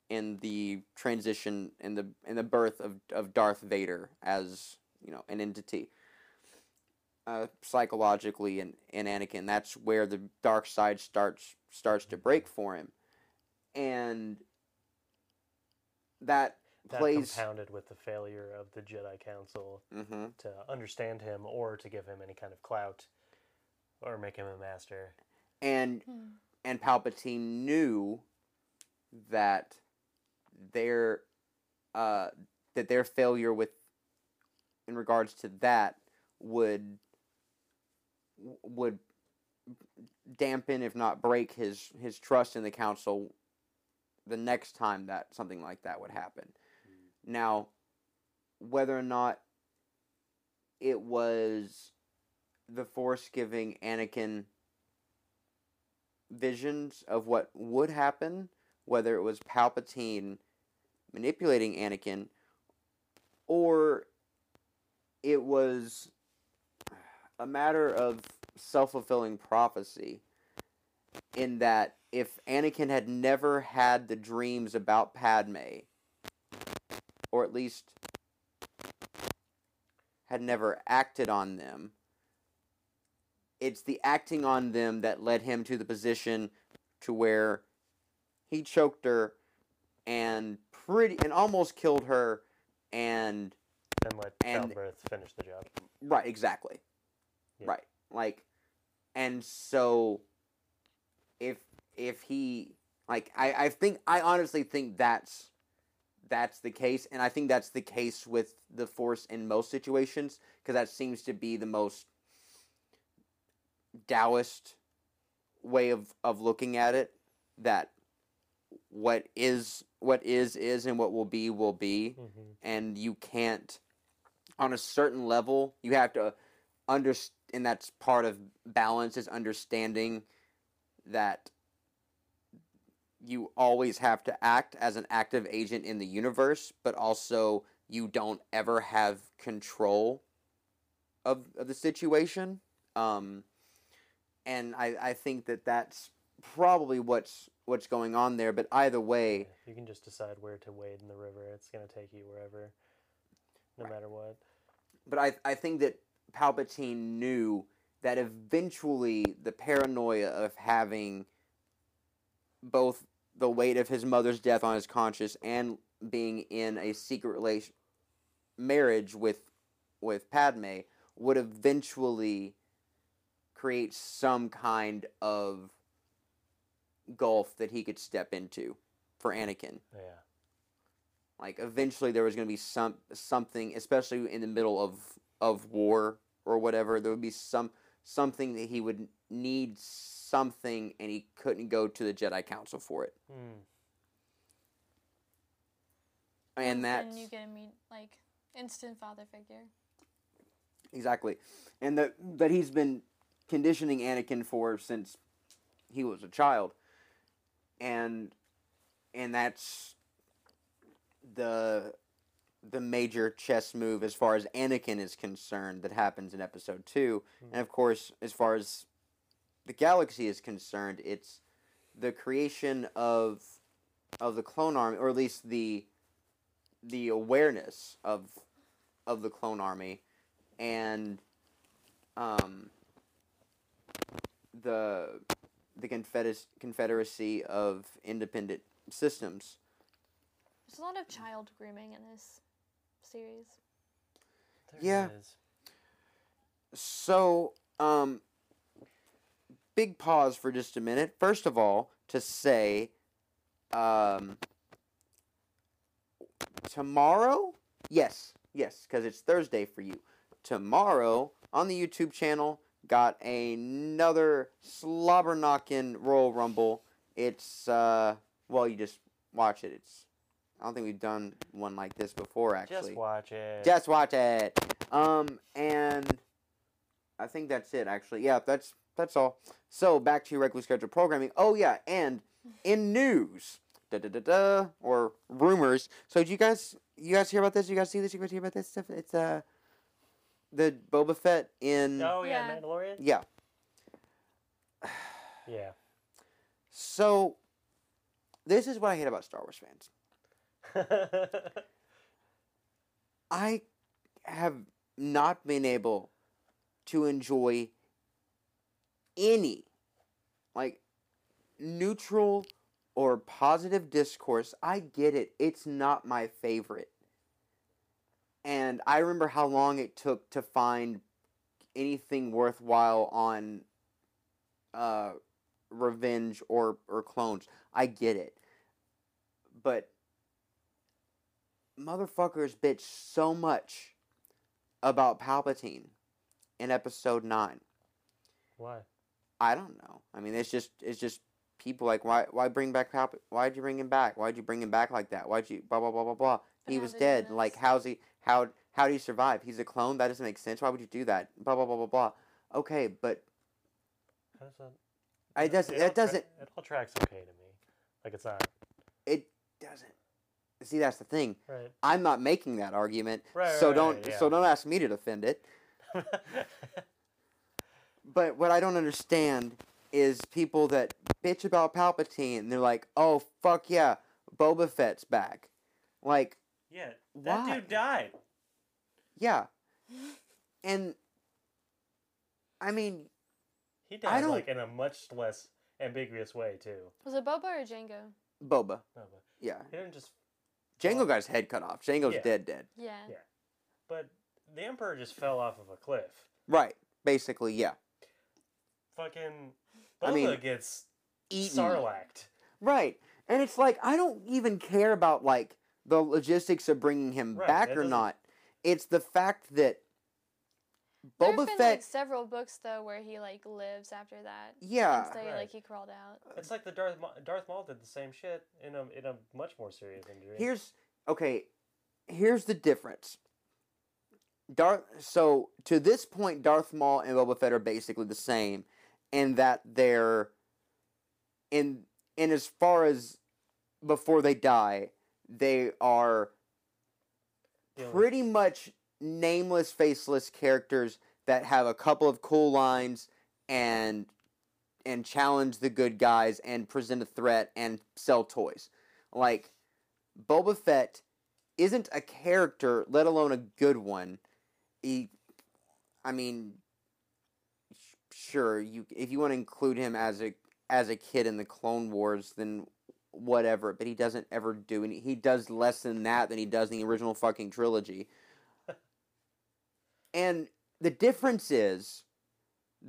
in the transition in the in the birth of, of Darth Vader as, you know, an entity uh, psychologically in, in Anakin. That's where the dark side starts starts to break for him, and that, That plays. compounded with the failure of the Jedi Council hmm to understand him or to give him any kind of clout or make him a master. And Hmm. and Palpatine knew that their uh, that their failure with in regards to that would would dampen if not break his his trust in the council the next time that something like that would happen. Mm. Now whether or not it was the force giving anakin visions of what would happen whether it was palpatine manipulating anakin or it was a matter of self-fulfilling prophecy in that if Anakin had never had the dreams about Padme or at least had never acted on them it's the acting on them that led him to the position to where he choked her and pretty and almost killed her and Then let And- childbirth finish the job. Right, exactly. Yeah. Right. Like and so if if he like I, I think I honestly think that's that's the case and I think that's the case with the force in most situations because that seems to be the most Taoist way of, of looking at it that what is what is is and what will be will be Mm-hmm. and you can't on a certain level you have to understand and that's part of balance is understanding that you always have to act as an active agent in the universe, but also you don't ever have control of, of the situation. Um, and I, I think that that's probably what's what's going on there. But either way, You can just decide where to wade in the river. It's gonna take you wherever, no Right. matter what. but I I think that Palpatine knew that eventually the paranoia of having both the weight of his mother's death on his conscience and being in a secret relation marriage with with Padme would eventually create some kind of gulf that he could step into for Anakin. Yeah. Like eventually there was going to be some something, especially in the middle of of war or whatever. There would be some something that he would need something, and he couldn't go to the Jedi Council for it. Hmm. And that's Then you get a meet like instant father figure. exactly, and that that he's been conditioning Anakin for since he was a child, and and that's the the major chess move as far as Anakin is concerned that happens in episode 2 and of course as far as the galaxy is concerned it's the creation of of the clone army or at least the the awareness of of the clone army. And um the the confederacy confederacy of independent systems. There's a lot of child grooming in this series. There Yeah. it is. So, um, big pause for just a minute. First of all, to say, um, tomorrow, yes, yes, because it's Thursday for you. Tomorrow on the YouTube channel, got another slobber knocking Royal Rumble. It's uh, well, you just watch it. It's I don't think we've done one like this before, actually. Just watch it. Just watch it. Um, and I think that's it. Actually, yeah, that's that's all. So back to your regularly scheduled programming. Oh yeah, and in news, da da da da, or rumors. So did you guys you guys hear about this? You guys see this? You guys hear about this stuff? It's uh, the Boba Fett in Oh yeah, Yeah. Mandalorian. yeah. Yeah. So this is what I hate about Star Wars fans. I have not been able to enjoy any like neutral or positive discourse. I get it. It's not my favorite. And I remember how long it took to find anything worthwhile on uh revenge or or clones. I get it. But motherfuckers bitch so much about Palpatine in episode 9. Why? I don't know. I mean, it's just it's just people like why why bring back Palp? Why'd you bring him back? Why'd you bring him back like that? Why'd you blah blah blah blah blah? But he was dead. miss? Like how's he how how did he survive? He's a clone. That doesn't make sense. Why would you do that? Blah blah blah blah blah. Okay, but How does that? it doesn't. it all It tra- doesn't. it all tracks okay to me. Like it's not It doesn't. See, that's the thing. right. I'm not making that argument. Right, so right, don't right, yeah. so don't ask me to defend it. But what I don't understand is people that bitch about Palpatine and they're like, "Oh fuck yeah, Boba Fett's back." Like, yeah, that Why? dude died. yeah. And I mean, He I died don't- like in a much less ambiguous way too. Was it Boba or Jango? Boba. No, but Yeah. he didn't just. Jango got his head cut off. Jango's Yeah. dead dead. Yeah. Yeah. But the Emperor just fell off of a cliff. Right. Basically, yeah. Fucking Boba I mean, gets Eaten. sarlacked. Right. And it's like I don't even care about like the logistics of bringing him Right, back or not. It's the fact that There's Boba been Fett like several books though where he like lives after that. Yeah. And say Right. like he crawled out. Uh, it's like the Darth Ma- Darth Maul did the same shit in a in a much more serious injury. Here's okay. Here's the difference. Darth. So to this point, Darth Maul and Boba Fett are basically the same, in that they're in and as far as before they die, they are pretty much nameless, faceless characters that have a couple of cool lines and and challenge the good guys and present a threat and sell toys. Like Boba Fett isn't a character, let alone a good one. He, I mean, sure you if you want to include him as a as a kid in the Clone Wars, then whatever. But he doesn't ever do any. He does less than that than he does in the original fucking trilogy. And the difference is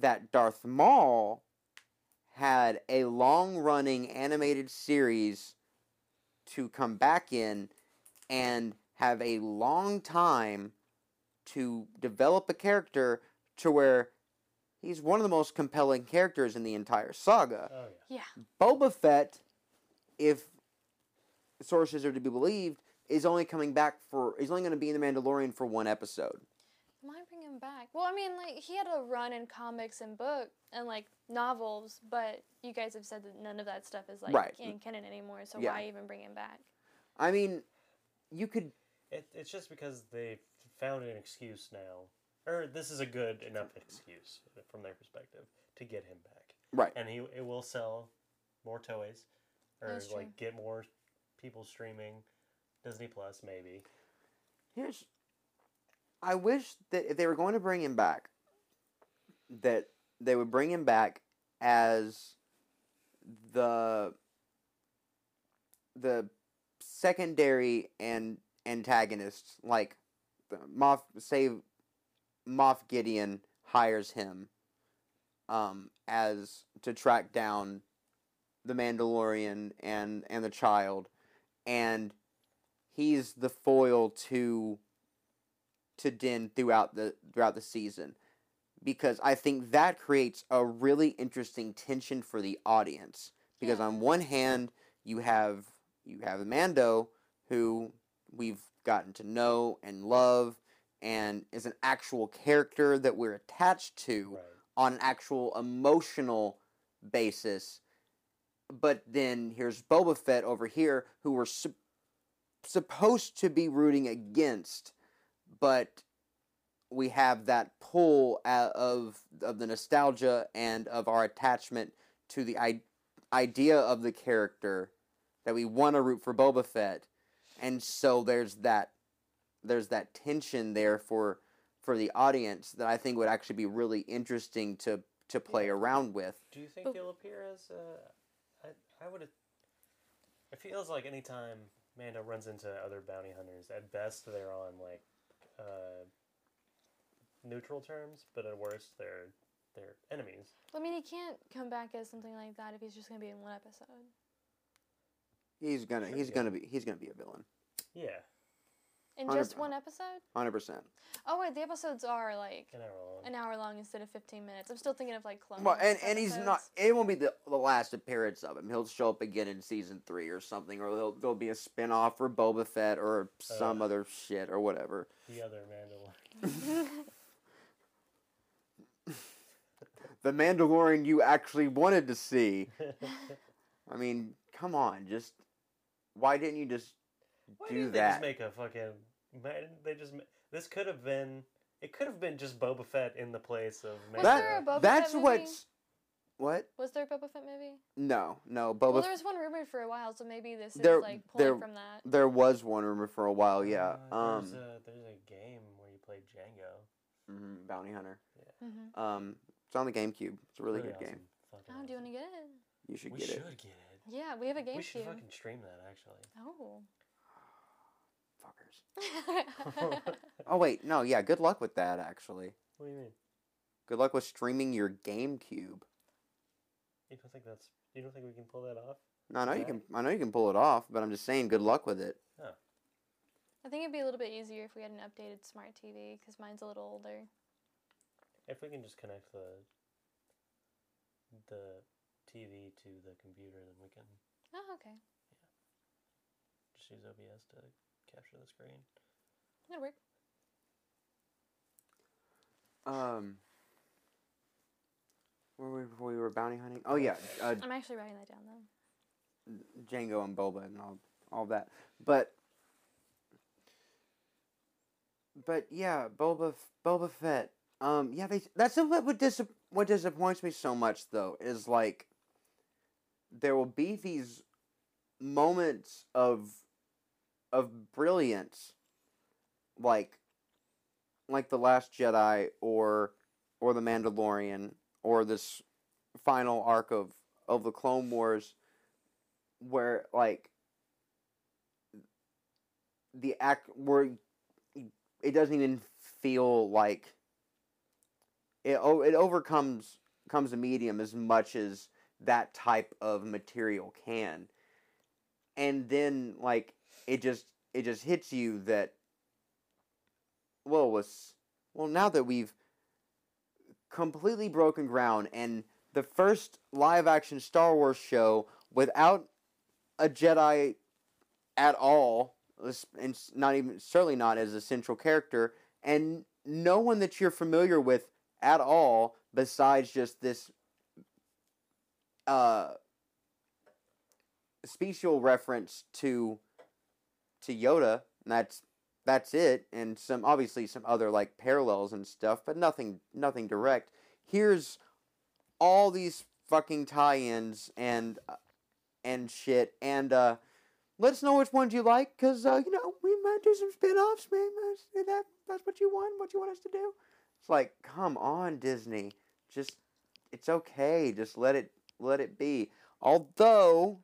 that Darth Maul had a long running animated series to come back in and have a long time to develop a character to where he's one of the most compelling characters in the entire saga. Oh yeah. Yeah. Boba Fett, if sources are to be believed, is only coming back for. He's only going to be in the Mandalorian for one episode. Why bring him back? Well, I mean, like he had a run in comics and book and like novels, but you guys have said that none of that stuff is like Right. in canon anymore. So Yeah. why even bring him back? I mean, you could. It, it's just because they found an excuse now, or this is a good enough excuse from their perspective to get him back, Right. and he it will sell more toys, or like get more people streaming Disney Plus maybe. Here's. I wish that if they were going to bring him back, that they would bring him back as the the secondary and antagonists, like Moff. Say, Moff Gideon hires him, um, as to track down the Mandalorian and and the child, and he's the foil to to Din throughout the throughout the season because I think that creates a really interesting tension for the audience because Yeah. on one hand you have you have Mando who we've gotten to know and love and is an actual character that we're attached to Right. on an actual emotional basis. But then here's Boba Fett over here, who we're sup- supposed to be rooting against, but we have that pull of of the nostalgia and of our attachment to the I- idea of the character that we want to root for Boba Fett, and so there's that there's that tension there for for the audience that I think would actually be really interesting to to play Yeah. around with. Do you think But- he'll appear as? Uh, I I would. It feels like anytime Mando runs into other bounty hunters, at best they're on like uh, neutral terms, but at worst they're they're enemies. I mean, he can't come back as something like that if he's just gonna be in one episode. He's gonna he's Yeah. gonna be he's gonna be a villain, Yeah, In just one episode? hundred percent. Oh wait, the episodes are like an hour long. an hour long instead of fifteen minutes. I'm still thinking of like Clone Well, and and he's not. It won't be the the last appearance of him. He'll show up again in season three or something, or there'll, there'll be a spin off for Boba Fett or some Uh. other shit or whatever. the other Mandalorian. The Mandalorian you actually wanted to see. I mean, come on, just why didn't you just Why do didn't they that? just make a fucking? Why they just? This could have been. It could have been just Boba Fett in the place of Was Mando. there a Boba That's Fett movie? what's what? Was there a Boba Fett movie? No, no, Boba. well, there was one rumored for a while, so maybe this There- is like pulling there- from that. there was one rumor for a while. Yeah. Uh, Um. there's a there's a game where you play Jango. mhm, Bounty Hunter. hmm Um. It's on the GameCube. It's a really, good awesome. game. Fucking Oh, do you want to get it? You should We get should it. get it. Yeah, we have a game. We should GameCube. fucking stream that actually. Oh. Fuckers. Oh wait, no, yeah. Good luck with that. Actually, What do you mean? good luck with streaming your GameCube. You don't think that's? You don't think we can pull that off? No, I know you can. I know you can pull it off, but I'm just saying, good luck with it. I think it'd be a little bit easier if we had an updated smart TV because mine's a little older. If we can just connect the the TV to the computer, then we can Oh, okay. Yeah. just use OBS to capture the screen. That'll work. Um, where were we before we were bounty hunting? Oh yeah, uh, I'm actually writing that down though. Jango and Boba and all all that. But but yeah, Boba Boba Fett. Um, yeah, they that's what what, dis- what disappoints me so much though is like there will be these moments of of brilliance, like like the Last Jedi or or the Mandalorian or this final arc of of the Clone Wars, where like the act where it doesn't even feel like it it overcomes comes a medium as much as that type of material can. And then like it just it just hits you that well was well now that we've completely broken ground and the first live action Star Wars show without a Jedi at all and not even certainly not as a central character and no one that you're familiar with at all besides just this uh special reference to to Yoda and that's that's it and some obviously some other like parallels and stuff but nothing nothing direct. Here's all these fucking tie-ins and uh, and shit and uh let us know which ones you like because uh, you know we might do some spin-offs man. That that's what you want what you want us to do. It's like come on disney. Just it's okay. Just let it let it be. Although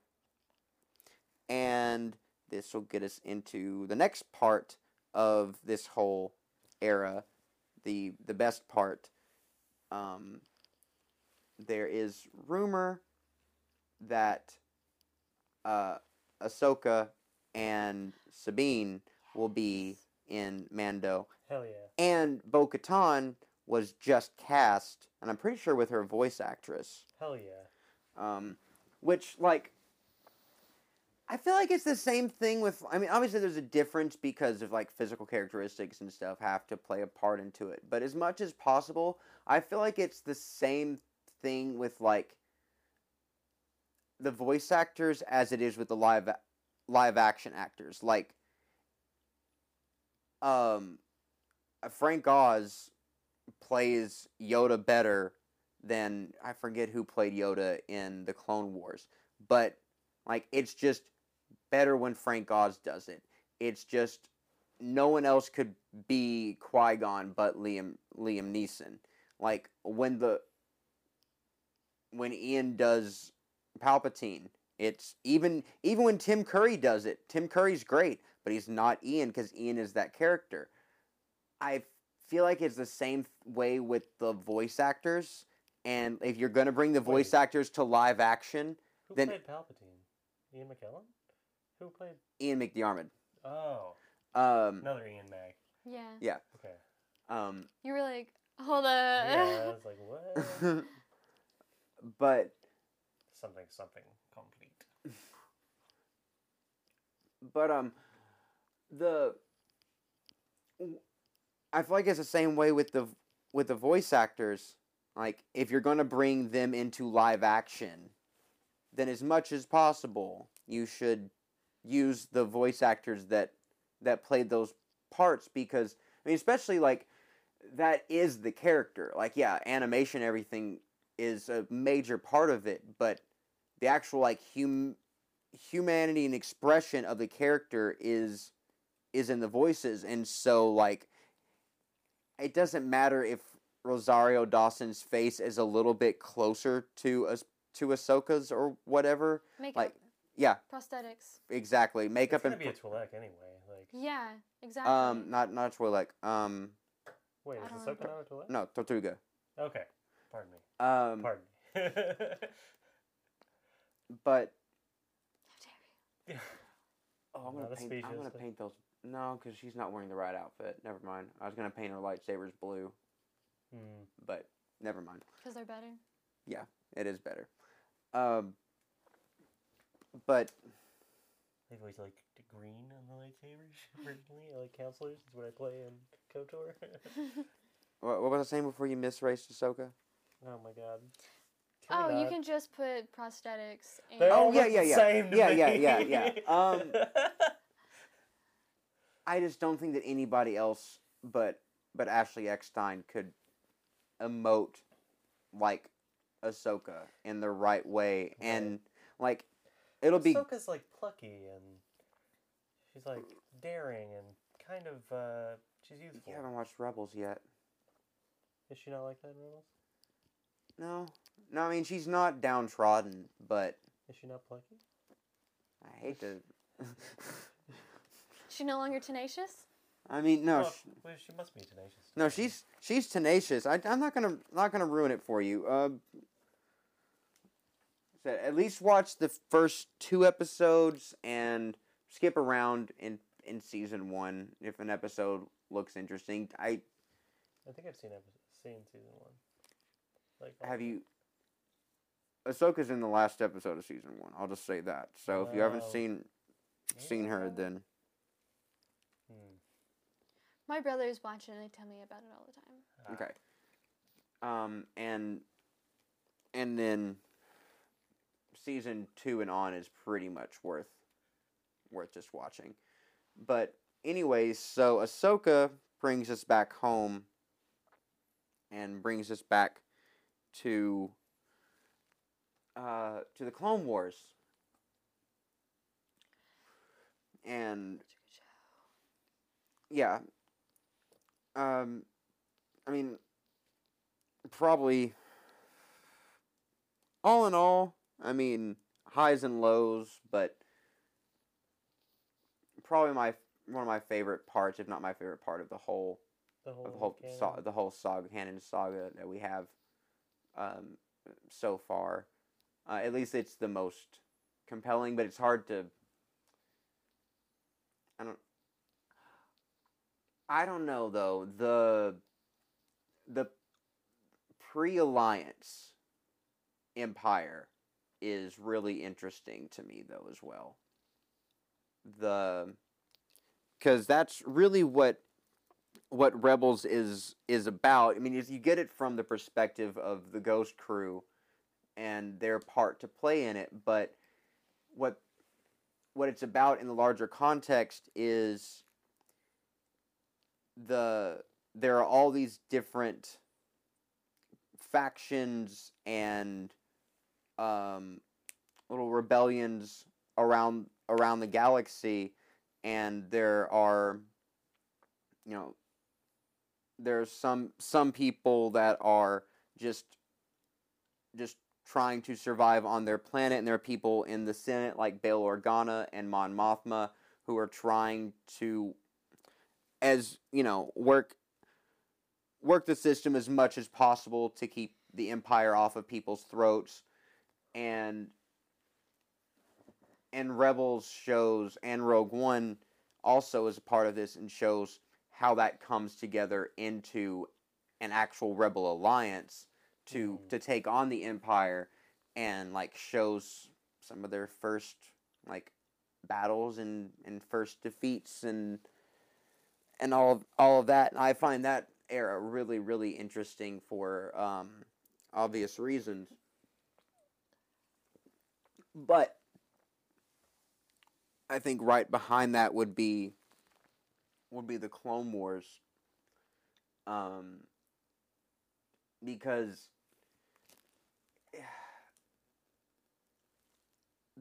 and this will get us into the next part of this whole era the the best part um there is rumor that uh Ahsoka and Sabine will be in Mando Hell yeah. and Bo Katan was just cast, and I'm pretty sure with her voice actress. Hell yeah. Um, which, like, I feel like it's the same thing with. I mean, obviously, there's a difference because of, like, physical characteristics and stuff have to play a part into it. But as much as possible, I feel like it's the same thing with, like, the voice actors as it is with the live live action actors. Like, um, Frank Oz plays Yoda better than I forget who played Yoda in the Clone Wars, but like it's just better when Frank Oz does it. It's just no one else could be Qui Gon but Liam Liam Neeson. Like when the when Ian does Palpatine, it's even even when Tim Curry does it. Tim Curry's great, but he's not Ian because Ian is that character. I feel like it's the same way with the voice actors. And if you're going to bring the voice Wait. actors to live action, Who Then- played Palpatine? Ian McKellen? Who played? Ian McDiarmid. Oh, Um, another Ian Mac. Yeah. Yeah. Okay. um, You were like, hold Yeah, I was like, what? but something, something complete. but um, the I feel like it's the same way with the with the voice actors. Like if you're going to bring them into live action, then as much as possible, you should use the voice actors that that played those parts because I mean, especially like that is the character. Like, yeah, animation, everything is a major part of it, but the actual like hum humanity and expression of the character is is in the voices, and so like it doesn't matter if Rosario Dawson's face is a little bit closer to us to Ahsoka's or whatever. Like, yeah, prosthetics. exactly. Makeup it's gonna and be a Twi'lek anyway. Like, Yeah, exactly. um, not not Twi'lek. Um, wait, I is don't Ahsoka not a Twi'lek? no, Togruta. Okay. Pardon me. Um, Pardon me. but Yeah. oh, I'm gonna Not paint. I'm gonna specious, paint those. No, because she's not wearing the right outfit. Never mind. I was gonna paint her lightsabers blue, Hmm. but never mind. Because they're better. Yeah, it is better. Um, but Maybe we like the green on the lightsabers originally, I like consulars. Is what I play in KOTOR. what, what was I saying before you misraced Ahsoka? oh my god. Oh, you can just put prosthetics. And They all Oh, yeah, look yeah, the yeah. same to Yeah, me. yeah, yeah, yeah. Um, I just don't think that anybody else but but Ashley Eckstein could emote like Ahsoka in the right way, and like it'll be Ahsoka's like plucky and she's like daring and kind of uh she's You youthful. haven't watched Rebels yet. Is she not like that in Rebels? No, no. I mean, she's not downtrodden, but Is she not plucky? I hate to. She no longer tenacious. I mean, no, Well, sh- well, she must be tenacious. no. She's she's tenacious. I, I'm not gonna not gonna ruin it for you. Uh, said at least watch the first two episodes and skip around in in season one if an episode looks interesting. I I think I've seen episode, seen season one. Like have you. Ahsoka's in the last episode of season one. I'll just say that. So if you haven't seen seen her, then Hmm. My brothers watch it and they tell me about it all the time. Ah. Okay. Um, and and then season two and on is pretty much worth worth just watching. But anyways, so Ahsoka brings us back home and brings us back to uh, to the Clone Wars. And yeah. Um, I mean, probably. All in all, I mean, highs and lows, but probably my one of my favorite parts, if not my favorite part of the whole The whole, of the whole sa- the whole saga canon saga that we have um, so far. Uh, at least it's the most compelling, but it's hard to. I don't. I don't know though the the pre-alliance empire is really interesting to me though as well. The because that's really what what Rebels is is about. I mean, is you get it from the perspective of the Ghost Crew and their part to play in it, but what what it's about in the larger context is the there are all these different factions and um, little rebellions around around the galaxy, and there are you know there's some some people that are just just trying to survive on their planet and there are people in the senate like Bail Organa and Mon Mothma who are trying to as you know work work the system as much as possible to keep the empire off of people's throats and and rebels shows and rogue one also is a part of this and shows how that comes together into an actual rebel alliance to Mhm. to take on the empire and like shows some of their first like battles and and first defeats and and all of, all of that and I find that era really really interesting for um obvious reasons but I think right behind that would be would be the Clone Wars. Um, because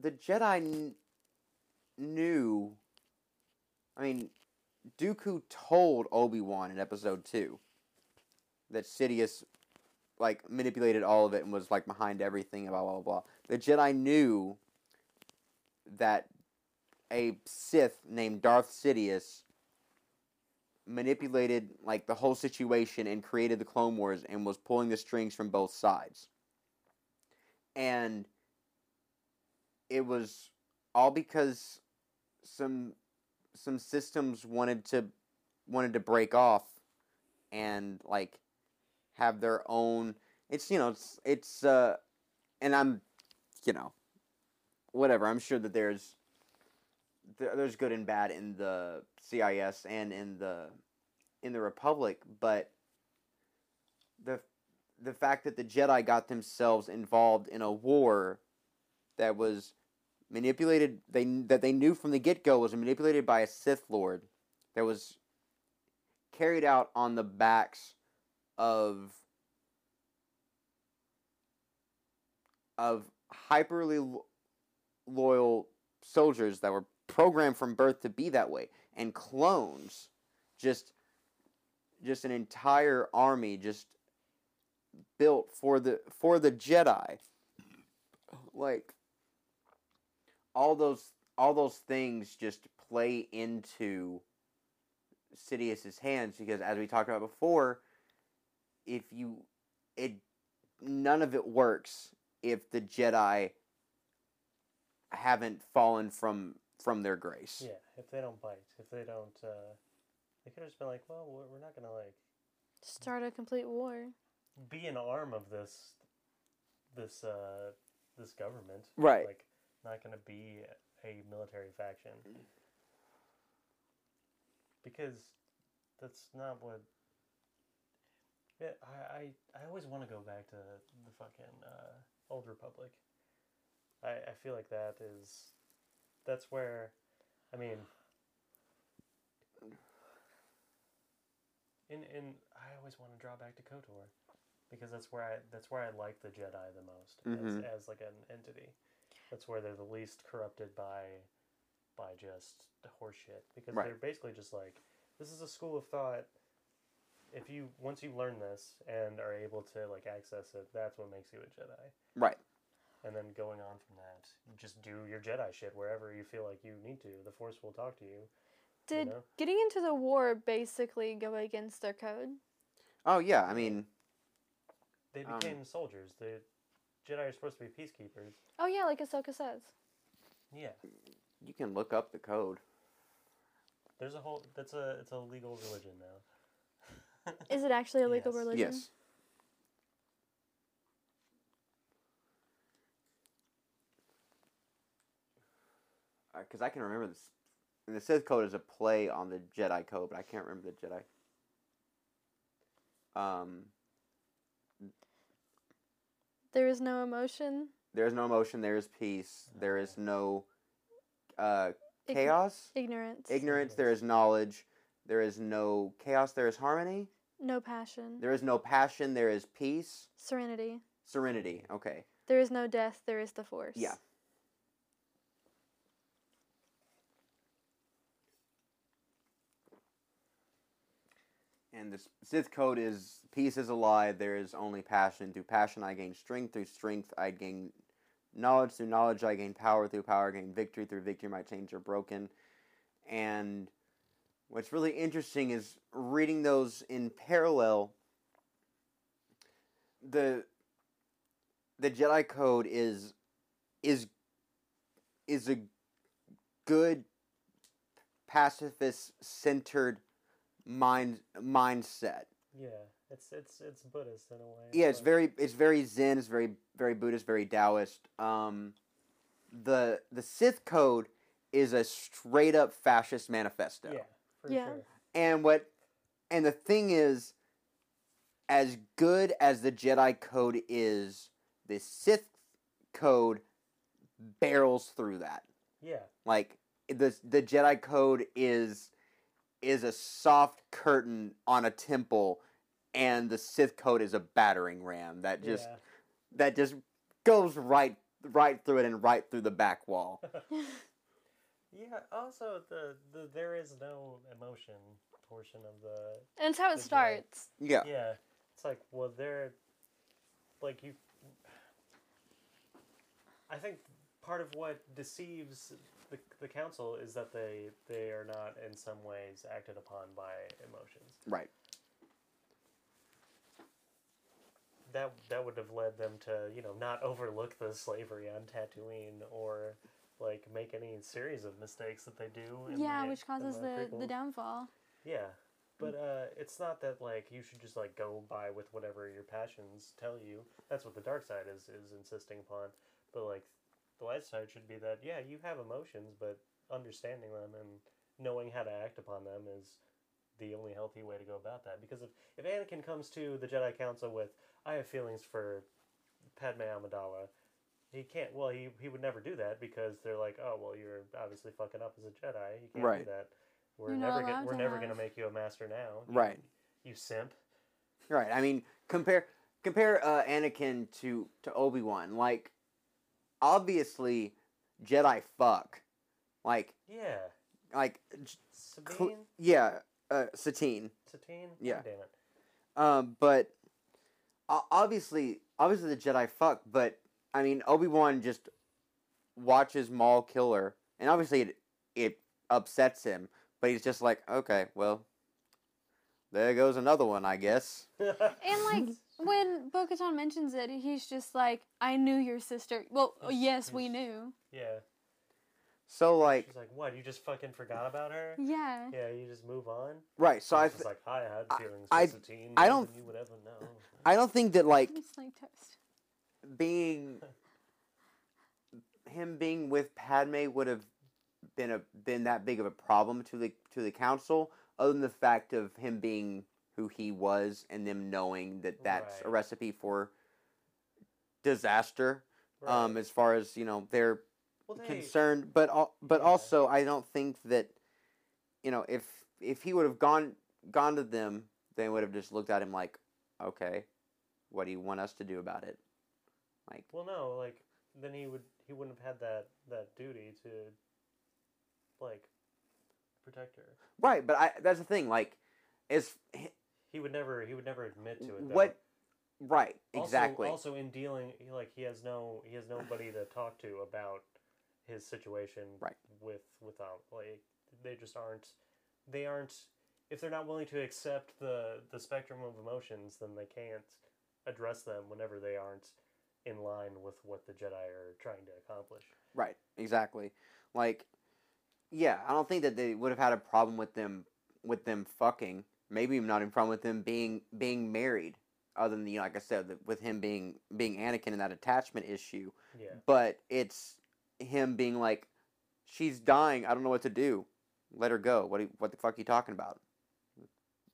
the Jedi kn- knew. I mean, Dooku told Obi Wan in Episode Two that Sidious like manipulated all of it and was like behind everything. Blah blah blah. The Jedi knew that a Sith named Darth Sidious manipulated like the whole situation and created the Clone Wars and was pulling the strings from both sides. And it was all because some some systems wanted to wanted to break off and like have their own it's you know it's it's uh and I'm you know whatever. I'm sure that there's there's good and bad in the CIS and in the in the Republic, but the the fact that the Jedi got themselves involved in a war that was manipulated they that they knew from the get-go was manipulated by a Sith Lord that was carried out on the backs of of hyperly lo- loyal soldiers that were programmed from birth to be that way and clones just just an entire army just built for the for the Jedi. Like all those all those things just play into Sidious's hands because as we talked about before if you it none of it works if the Jedi haven't fallen from from their grace. Yeah, if they don't bite, if they don't, uh, they could have just been like, well, we're we're not gonna like Start a complete war. be an arm of this, this, uh, this government. Right. Like, not gonna be a military faction. Because that's not what. Yeah, I, I, I always want to go back to the fucking uh, old republic. I, I feel like that is, that's where, I mean, in in I always want to draw back to Kotor, because that's where I that's where I like the Jedi the most Mhm. as, as like an entity. That's where they're the least corrupted by by just horseshit because Right. they're basically just like this is a school of thought. If you once you learn this and are able to like access it, that's what makes you a Jedi. Right. And then going on from that, just do your Jedi shit wherever you feel like you need to. The Force will talk to you. Did know? getting into the war basically go against their code? Oh yeah, I mean They Um, became soldiers. The Jedi are supposed to be peacekeepers. Oh yeah, like Ahsoka says. Yeah, you can look up the code. there's a whole. That's a. It's a legal religion now. Is it actually a legal Yes. religion? Yes. Because I can remember this. And the Sith code is a play on the Jedi code, but I can't remember the Jedi. Um, There is no emotion. there is no emotion. There is peace. There is no uh, chaos, Ignorance. ignorance. There is knowledge. There is no chaos. There is harmony. No passion. There is no passion. There is peace. Serenity. Serenity. Okay. There is no death. There is the force. Yeah. And the Sith code is peace is a lie. There is only passion. Through passion, I gain strength. Through strength, I gain knowledge. Through knowledge, I gain power. Through power, I gain victory. Through victory, my chains are broken. And what's really interesting is reading those in parallel. The the Jedi Code is is is a good pacifist centered mind mindset. Yeah, it's it's it's Buddhist in a way. Yeah, it's very it's very Zen, it's very very Buddhist, very Taoist. Um, the the Sith Code is a straight up fascist manifesto. Yeah, for Yeah. sure. And what and the thing is as good as the Jedi code is, the Sith code barrels through that. Yeah, Like the the Jedi code is is a soft curtain on a temple and the Sith code is a battering ram that just yeah. that just goes right right through it and right through the back wall. Yeah. Also, the, the there is no emotion portion of the And it's how it Good job. starts. Yeah. yeah. It's like well, they're like you. I think part of what deceives the, the council is that they they are not in some ways acted upon by emotions. Right. That that would have led them to you know not overlook the slavery on Tatooine or like make any series of mistakes that they do. in yeah, the- which causes the, the prequels. downfall. Yeah, but uh, it's not that like you should just like go by with whatever your passions tell you. That's what the dark side is is insisting upon. But like the light side should be that yeah, you have emotions, but understanding them and knowing how to act upon them is the only healthy way to go about that. Because if if Anakin comes to the Jedi Council with I have feelings for Padme Amidala, he can't. Well, he he would never do that because they're like, oh well, you're obviously fucking up as a Jedi. You can't Right. do that. We're You're never gonna, we're to never have- gonna make you a master now. You- Right. You simp. Right. I mean, compare compare uh, Anakin to to Obi Wan. Like, obviously, Jedi fuck. Like, Yeah. like, j- Sabine. cl- yeah, uh, Satine. Satine. Yeah. God damn it. Um, but o- obviously, obviously the Jedi fuck. But I mean, Obi Wan just watches Maul kill her, and obviously it it upsets him. But he's just like, okay, well, there goes another one, I guess. And like when Bo Katan mentions it, he's just like, "I knew your sister." Well, He's- yes, we knew. yeah. So like, She's like, what? You just fucking forgot about her? Yeah. Yeah. You just move on. right? So I He's th- just like I had I- feelings I- for Satine. I don't- You would ever know. I don't think that like It's like toast. Being him being with Padme would have been a been that big of a problem to the to the council, other than the fact of him being who he was and them knowing that that's a recipe for disaster. Um, as far as you know, they're well, they, concerned, but al- but Yeah. also I don't think that you know if if he would have gone gone to them, they would have just looked at him like, okay, what do you want us to do about it? Like, Well, no, like then he would he wouldn't have had that that duty to like protect her. right? But I that's the thing. Like, is He would never he would never admit to it. Though. what? Right, Also- exactly. Also, in dealing, he- like he has no he has nobody to talk to about his situation. Right. With without like they just aren't they aren't if they're not willing to accept the the spectrum of emotions, then they can't address them whenever they aren't in line with what the Jedi are trying to accomplish. Right, exactly. Like, yeah, I don't think that they would have had a problem with them with them fucking. Maybe not in problem with them being being married. Other than you know, like I said, the- with him being being Anakin and that attachment issue. Yeah. But it's him being like, she's dying. I don't know what to do. Let her go. What you, what the fuck are you talking about?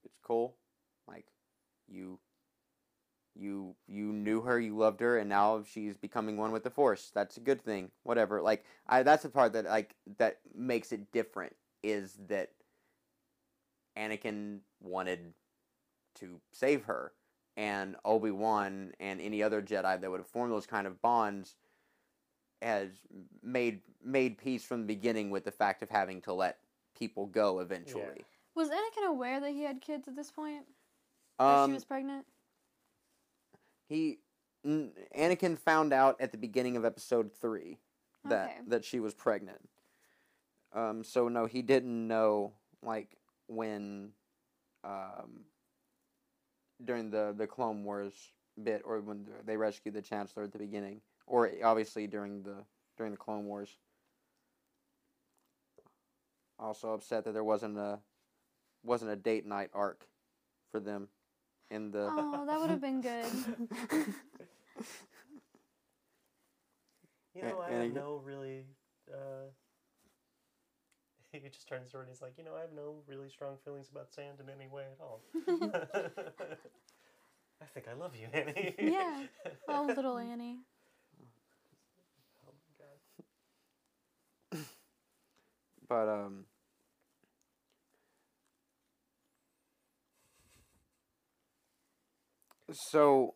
It's cool. Like, you. You you knew her, you loved her, and now she's becoming one with the Force. That's a good thing. Whatever. Like I, that's the part that like that makes it different is that Anakin wanted to save her, and Obi Wan and any other Jedi that would have formed those kind of bonds has made made peace from the beginning with the fact of having to let people go eventually. Was Anakin aware that he had kids at this point? Um, she was pregnant? He Anakin found out at the beginning of episode three that Okay. that she was pregnant. Um, so no, he didn't know like when um, during the the Clone Wars bit or when they rescued the Chancellor at the beginning, or obviously during the during the Clone Wars. Also upset that there wasn't a wasn't a date night arc for them in the Oh, that would have been good. You know, I have no really. Uh, he just turns to her and he's like, you know, I have no really strong feelings about sand in any way at all. I think I love you, Annie. Yeah. oh, little Annie. Oh my god. But um so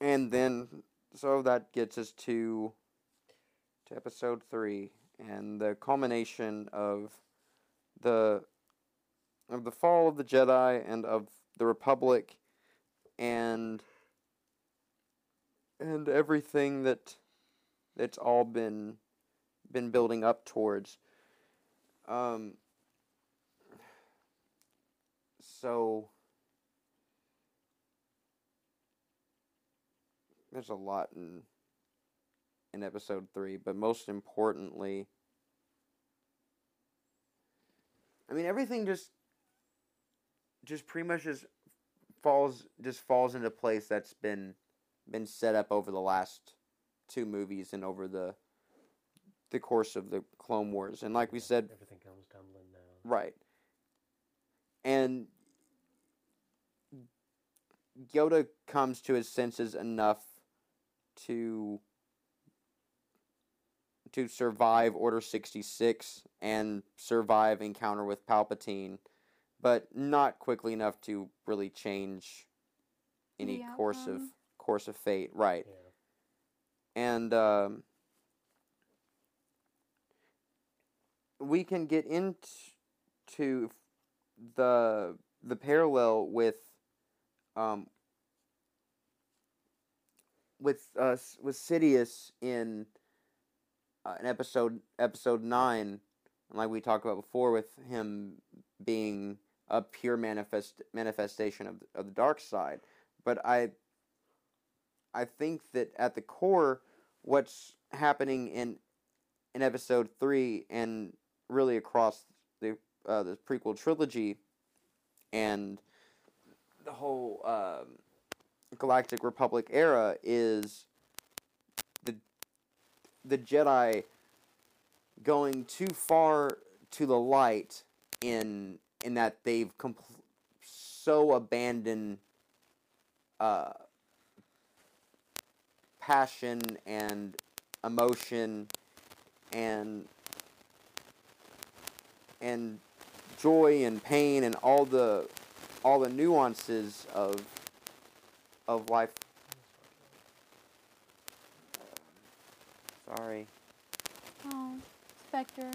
and then so that gets us to to episode 3 and the culmination of the of the fall of the Jedi and of the Republic and and everything that that's all been been building up towards. Um, so there's a lot in in episode three, but most importantly, I mean everything just just pretty much just falls just falls into place that's been been set up over the last two movies and over the the course of the Clone Wars. And like we said Everything comes tumbling down. Right. And Yoda comes to his senses enough to to survive Order 66 and survive encounter with Palpatine, but not quickly enough to really change any The course of course of fate, right? Yeah. and um, we can get into the the parallel with um, with uh, with Sidious in uh, in episode episode nine, and like we talked about before, with him being a pure manifest manifestation of the, of the dark side. But I I think that at the core, what's happening in in episode three and really across the uh, the prequel trilogy and the whole um, Galactic Republic era is the the Jedi going too far to the light in in that they've compl- so abandoned uh, passion and emotion and and joy and pain and all the all the nuances of of life. Sorry. Oh, Spectre.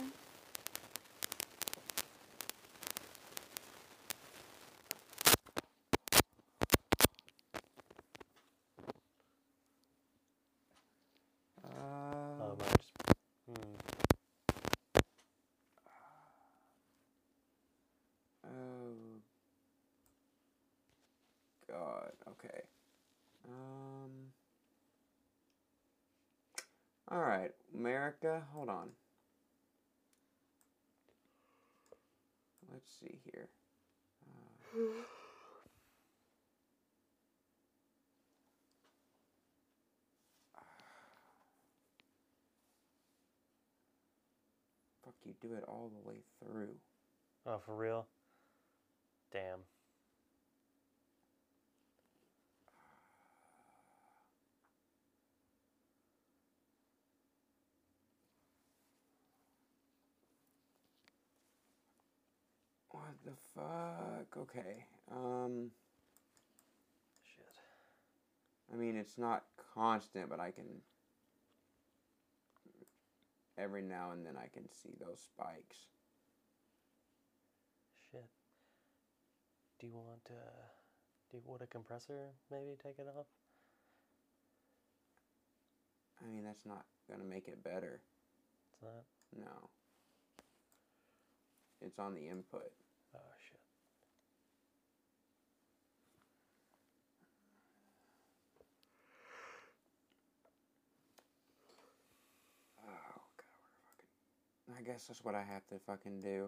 Uh, Um, I just, hmm. Oh God. Okay. Um. All right, America. Hold on. Let's see here. Uh, fuck, you do it all the way through. Oh, for real? Damn. What the fuck? Okay. Um. Shit. I mean, it's not constant, but I can. Every now and then I can see those spikes. Shit. Do you want uh do you want a compressor maybe take it off? I mean, that's not gonna make it better. It's not. No. It's on the input. Oh shit. Oh god, what fucking. I guess that's what I have to fucking do.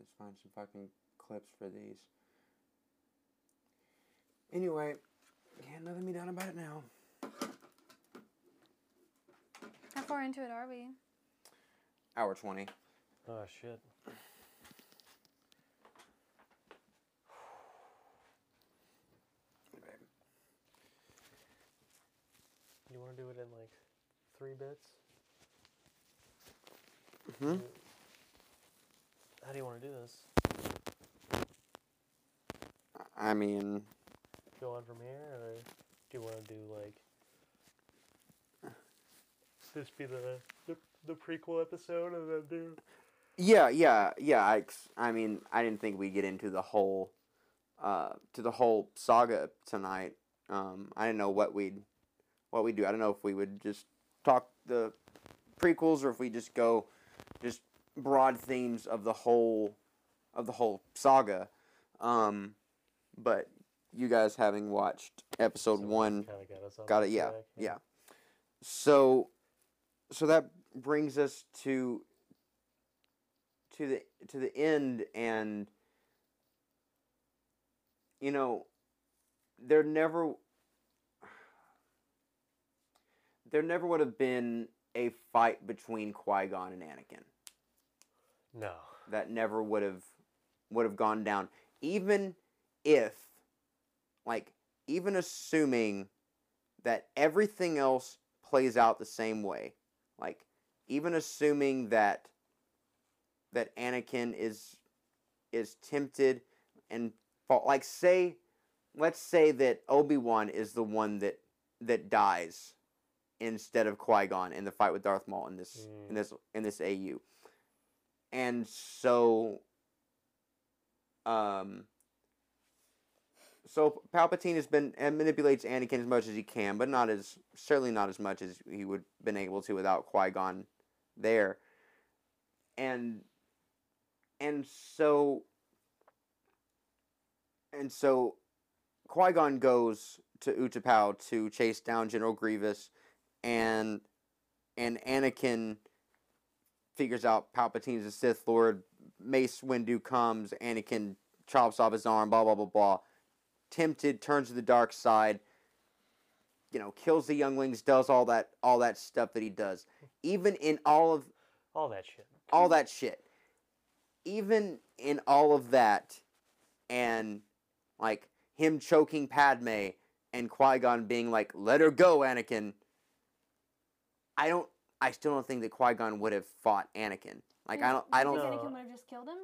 Is find some fucking clips for these. Anyway, can't nothing be done about it now. How far into it are we? Hour twenty. Oh shit. You want to do it in like three bits? Hmm. How do you want to do this? I mean, Go on from here, or do you want to do like this be the, the the prequel episode and then do? Yeah, yeah, yeah. I, I mean, I didn't think we'd get into the whole, uh, to the whole saga tonight. Um, I didn't know what we'd, what we'd do. I don't know if we would just talk the prequels or if we just go, just broad themes of the whole, of the whole saga. Um, but you guys having watched episode one, got Got it. Yeah. track, Yeah. So, so that brings us to to the to the end, and you know, there never there never would have been a fight between Qui Gon and Anakin. No. That never would have would have gone down, even if like even assuming that everything else plays out the same way, like even assuming that that Anakin is is tempted and fall, like say let's say that Obi-Wan is the one that that dies instead of Qui-Gon in the fight with Darth Maul in this Mm. in this in this AU. And so um so Palpatine has been and manipulates Anakin as much as he can, but not as certainly not as much as he would been able to without Qui Gon there. And and so and so Qui Gon goes to Utapau to chase down General Grievous, and and Anakin figures out Palpatine's a Sith Lord. Mace Windu comes. Anakin chops off his arm. Blah blah blah blah. Tempted, turns to the dark side. You know, kills the younglings, does all that all that stuff that he does. Even in all of All that shit. all that shit. Even in all of that, and like him choking Padme and Qui Gon being like, "Let her go, Anakin." I don't. I still don't think that Qui Gon would have fought Anakin. Like I don't. I Do you don't. think No. Anakin would have just killed him?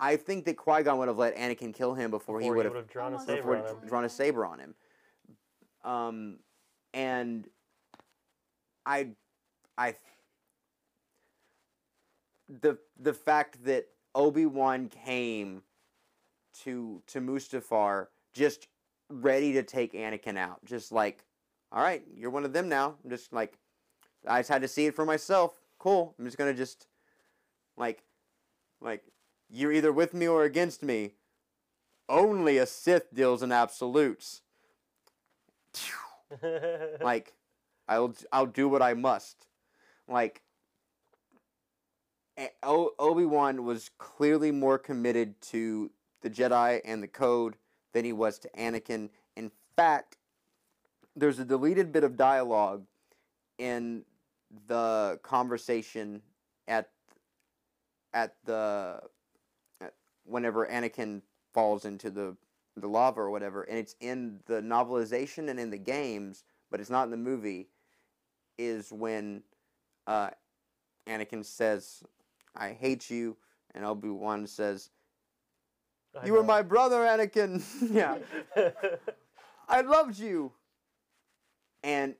I think that Qui Gon would have let Anakin kill him before, he would have have drawn a saber on him. him. drawn a saber on him. Um, and I, I, the the fact that Obi Wan came to to Mustafar just ready to take Anakin out, just like, all right, you're one of them now. I'm just like, I just had to see it for myself. Cool. I'm just gonna just, like, like, you're either with me or against me. Only a Sith deals in absolutes. Like, I'll I'll do what I must. Like, eh, Obi Wan was clearly more committed to the Jedi and the Code than he was to Anakin. In fact, there's a deleted bit of dialogue in the conversation at at the at, whenever Anakin falls into the the lava or whatever, and it's in the novelization and in the games, but it's not in the movie. Is when uh, Anakin says, "I hate you," and Obi Wan says, "You were my brother, Anakin." yeah, I loved you. And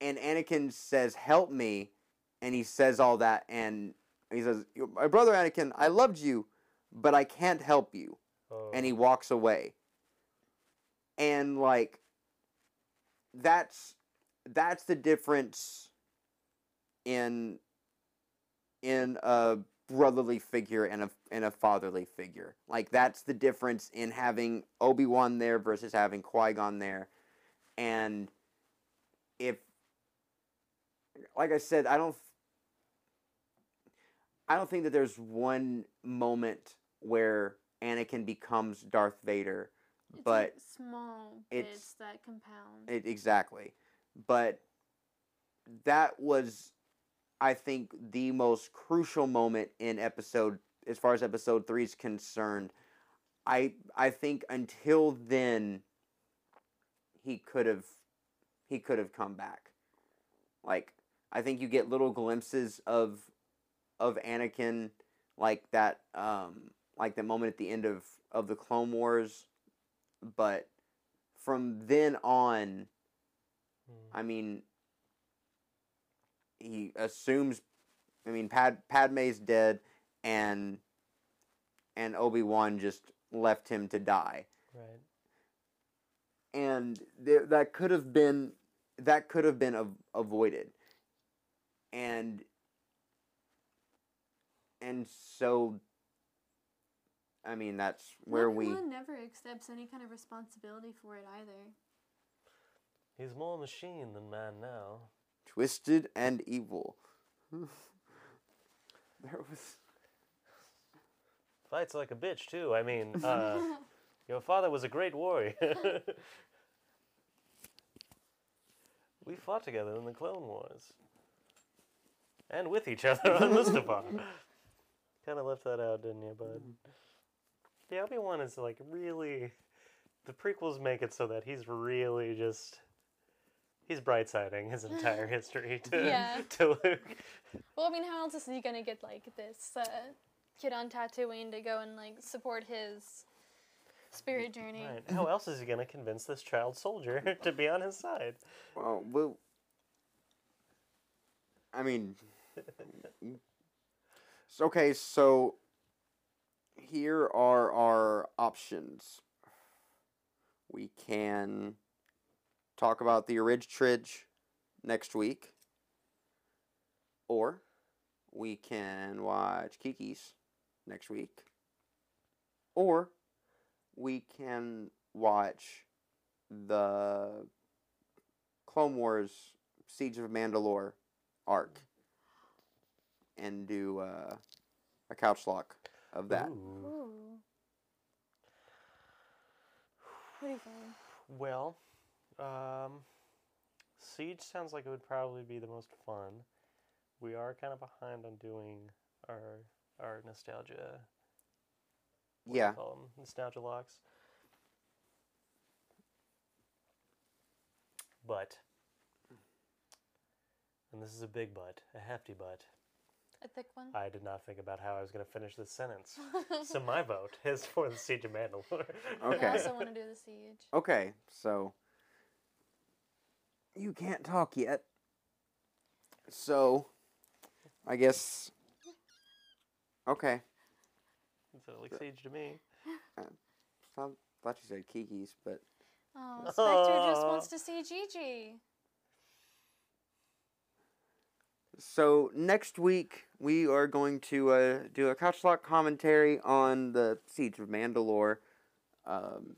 and Anakin says, "Help me," and he says all that, and he says, "My brother, Anakin, I loved you, but I can't help you." Oh. and he oh. walks away. And like that's that's the difference in in a brotherly figure and a and a fatherly figure. Like that's the difference in having Obi-Wan there versus having Qui-Gon there. And if like I said, I don't I don't think that there's one moment where Anakin becomes Darth Vader. It's But like small it's- bits that compound. It, exactly. But that was, I think, the most crucial moment in episode, as far as episode three is concerned. I I think until then, he could have, he could have come back. Like I think you get little glimpses of, of Anakin, like that, um, like the moment at the end of of the Clone Wars, but from then on, Hmm. I mean, he assumes. I mean, Pad Padme's dead, and and Obi Wan just left him to die, Right. and there, that could have been that could have been av- avoided, and and so. I mean, that's where we. Obi-Wan never accepts any kind of responsibility for it either. He's more machine than man now. twisted and evil. there was Fights like a bitch too. I mean, uh, your father was a great warrior. we fought together in the Clone Wars, and with each other on Mustafar. kind of left that out, didn't you, bud? Yeah, Obi Wan is like really. the prequels make it so that he's really just he's bright-siding his entire history to Yeah. to Luke. Well, I mean, how else is he gonna get like this uh, kid on Tatooine to go and like support his spirit journey? Right. How else is he gonna convince this child soldier to be on his side? Well, well I mean, s- okay, so here are our options. We can talk about the Orig Tridge next week, or we can watch Kiki's next week, or we can watch the Clone Wars Siege of Mandalore arc and do uh, a couch lock of that. Ooh. Ooh. What do you think? Well, um, Siege sounds like it would probably be the most fun. We are kind of behind on doing our our nostalgia. What do you Yeah. nostalgia locks. But, and this is a big but, a hefty but. A thick one? I did not think about how I was going to finish this sentence. so my vote is for the Siege of Mandalore. Okay. I also want to do the siege. Okay, so you can't talk yet. So I guess okay. so like Siege to me. Uh, thought, thought you said Kiki's, but Oh, Spectre just wants to see Gigi. So next week we are going to uh, do a couch lock commentary on the Siege of Mandalore, um,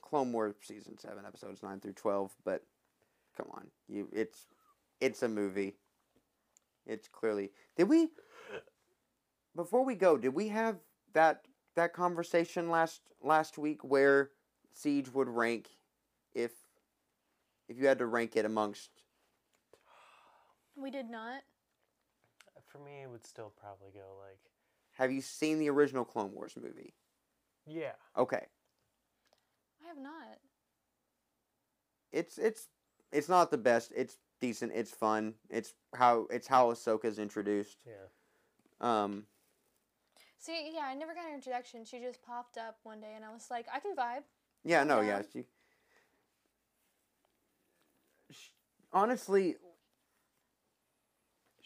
Clone Wars season seven, episodes nine through twelve. But come on, you it's it's a movie. It's clearly did we before we go did we have that that conversation last last week where Siege would rank if if you had to rank it amongst We did not. For me, it would still probably go like, Have you seen the original Clone Wars movie? yeah. Okay. I have not. It's it's it's not the best. It's decent. It's fun. It's how it's how Ahsoka's introduced. Yeah. Um See, yeah, I never got an introduction. She just popped up one day, and I was like, I can vibe. yeah, no, Yeah. yeah. She, sh honestly,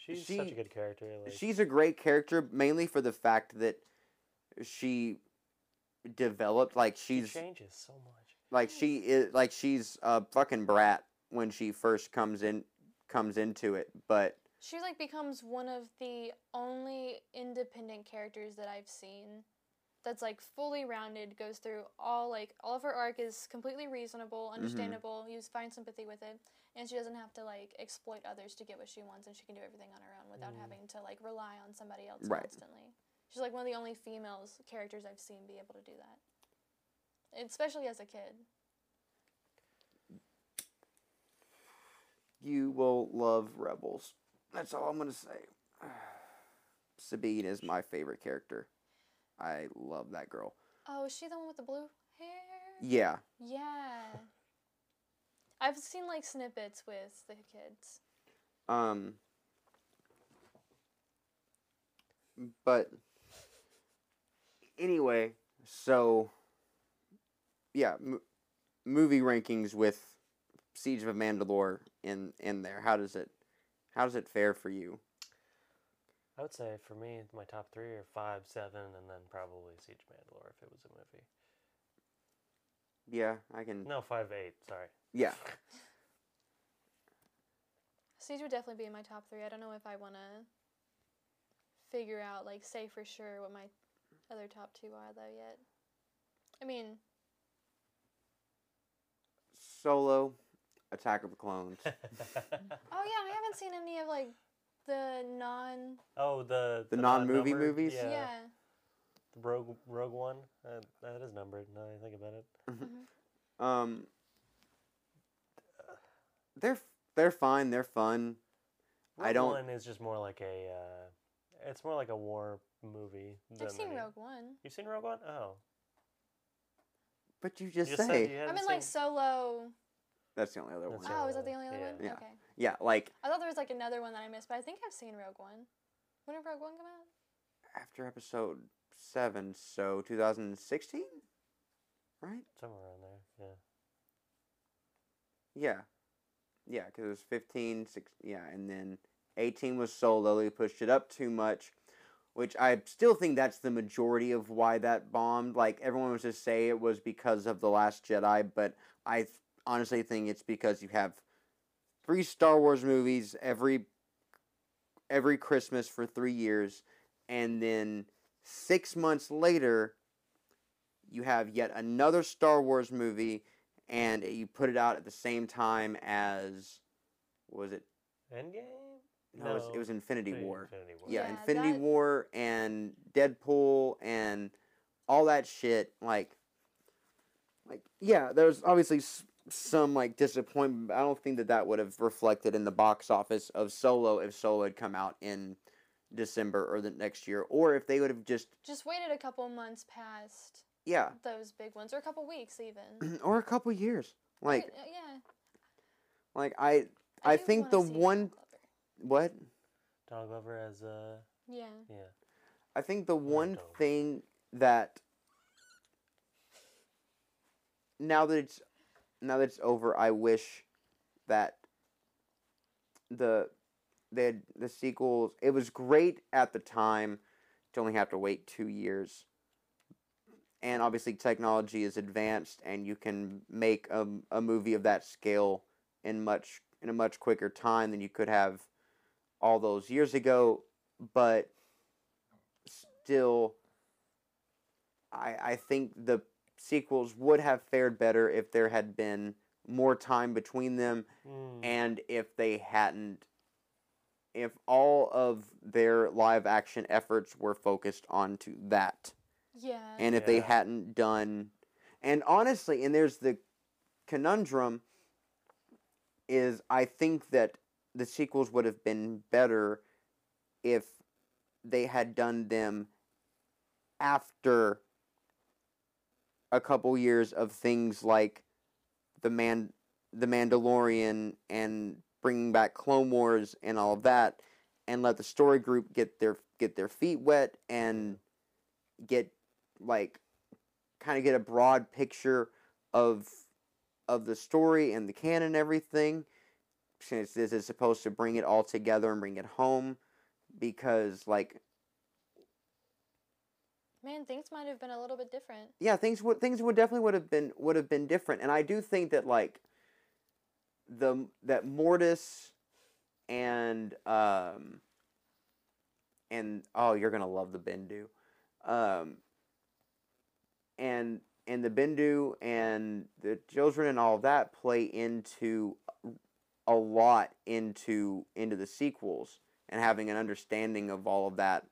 She's such a good character. Like, she's a great character mainly for the fact that she developed like she she's changes so much. like she is like she's a fucking brat when she first comes in comes into it, but She like becomes one of the only independent characters that I've seen that's like fully rounded, goes through all like all of her arc is completely reasonable, mm-hmm. understandable, you find sympathy with it, and she doesn't have to like exploit others to get what she wants and she can do everything on her own without Mm. having to like rely on somebody else Right. constantly. She's like one of the only females characters I've seen be able to do that. Especially as a kid. you will love Rebels. That's all I'm gonna say. Sabine is my favorite character. I love that girl. Oh, is she the one with the blue hair? Yeah, Yeah. I've seen like snippets with the kids. um, but anyway, so yeah, m- movie rankings with Siege of Mandalore in in there. How does it how does it fare for you? I would say for me, my top three are five, seven, and then probably Siege of Mandalore if it was a movie. Yeah, I can. No, five, eight. Sorry. Yeah, Siege would definitely be in my top three. I don't know if I want to figure out, like, say for sure what my other top two are, though, yet. I mean, Solo, Attack of the Clones. oh, yeah, I haven't seen any of, like, the non. oh, the The non-movie movies? Yeah. Yeah. The Rogue Rogue One. Uh, that is numbered. Now that I think about it. Um, they're they're fine. They're fun. I don't- One is just more like a. Uh, it's more like a war movie. I've than seen any- Rogue One. You've seen Rogue One? Oh, But you just, You just say said you I hadn't mean, like solo. that's the only other one. That's Oh, is that the only only one, other yeah. one? Yeah. Okay. Yeah, like I thought there was like another one that I missed, but I think I've seen Rogue One. When did Rogue One come out? after episode seven, so 2016, right? somewhere around there. Yeah. Yeah, yeah, because it was 15, 16, yeah, and then 18 was solo. They pushed it up too much, which I still think that's the majority of why that bombed. Like everyone was just say it was because of the Last Jedi, but I th- honestly think it's because you have three Star Wars movies every every Christmas for three years, and then six months later, you have yet another Star Wars movie, and you put it out at the same time as was it? Endgame. No, It, was, it was Infinity Infinity- War. Infinity War. Yeah, Yeah, Infinity that- War and Deadpool and all that shit. Like, like yeah, there's obviously some like disappointment. I don't think that that would have reflected in the box office of Solo if Solo had come out in December or the next year, or if they would have just Just waited a couple months past yeah, those big ones, or a couple weeks even. or a couple years. Like, Right, uh, yeah. like I I do think the one- Donald what Donald Glover as a Yeah. yeah. I think the one thing that now that it's now that it's over, I wish that the had the sequels. It was great at the time to only have to wait two years, and obviously technology is advanced, and you can make a, a movie of that scale in much in a much quicker time than you could have all those years ago. But still I I think the sequels would have fared better if there had been more time between them Mm. and if they hadn't if all of their live action efforts were focused onto that Yeah. and if they hadn't done and honestly and there's the conundrum is i think that the sequels would have been better if they had done them after a couple years of things like the man the mandalorian and bringing back clone wars and all of that and let the story group get their get their feet wet and get like kind of get a broad picture of of the story and the canon and everything since this is supposed to bring it all together and bring it home because like Man, things might have been a little bit different. yeah things would things would definitely would have been would have been different and i do think that like the that mortis and um and oh you're gonna love the bendu. Um and and the bendu and the children and all that play into a lot into into the sequels. And having an understanding of all of that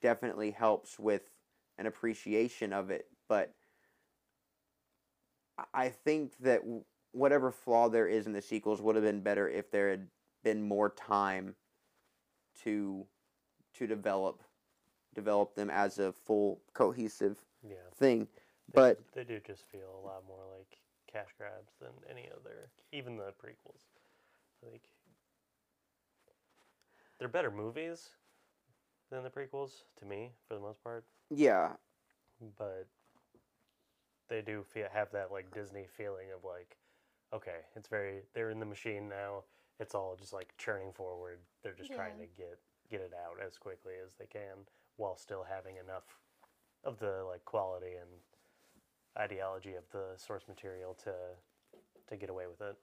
definitely helps with an appreciation of it. But I- think that whatever flaw there is in the sequels would have been better if there had been more time to to develop develop them as a full cohesive Yeah. thing They- but they do just feel a lot more like cash grabs than any other, even the prequels. Like they're better movies than the prequels to me, for the most part. yeah But they do feel have that like Disney feeling of like, okay, it's very they're in the machine now. It's all just like churning forward. They're just trying to get get it out as quickly as they can while still having enough of the like quality and ideology of the source material to to get away with it.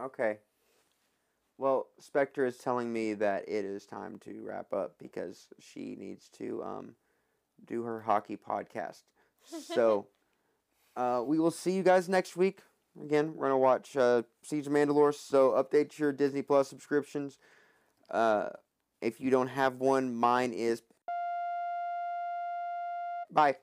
Okay. Well, Spectre is telling me that it is time to wrap up because she needs to um, do her hockey podcast. So, uh, we will see you guys next week. Again, we're gonna watch uh, Siege of Mandalore. So update your Disney Plus subscriptions. Uh, if you don't have one, mine is. Bye.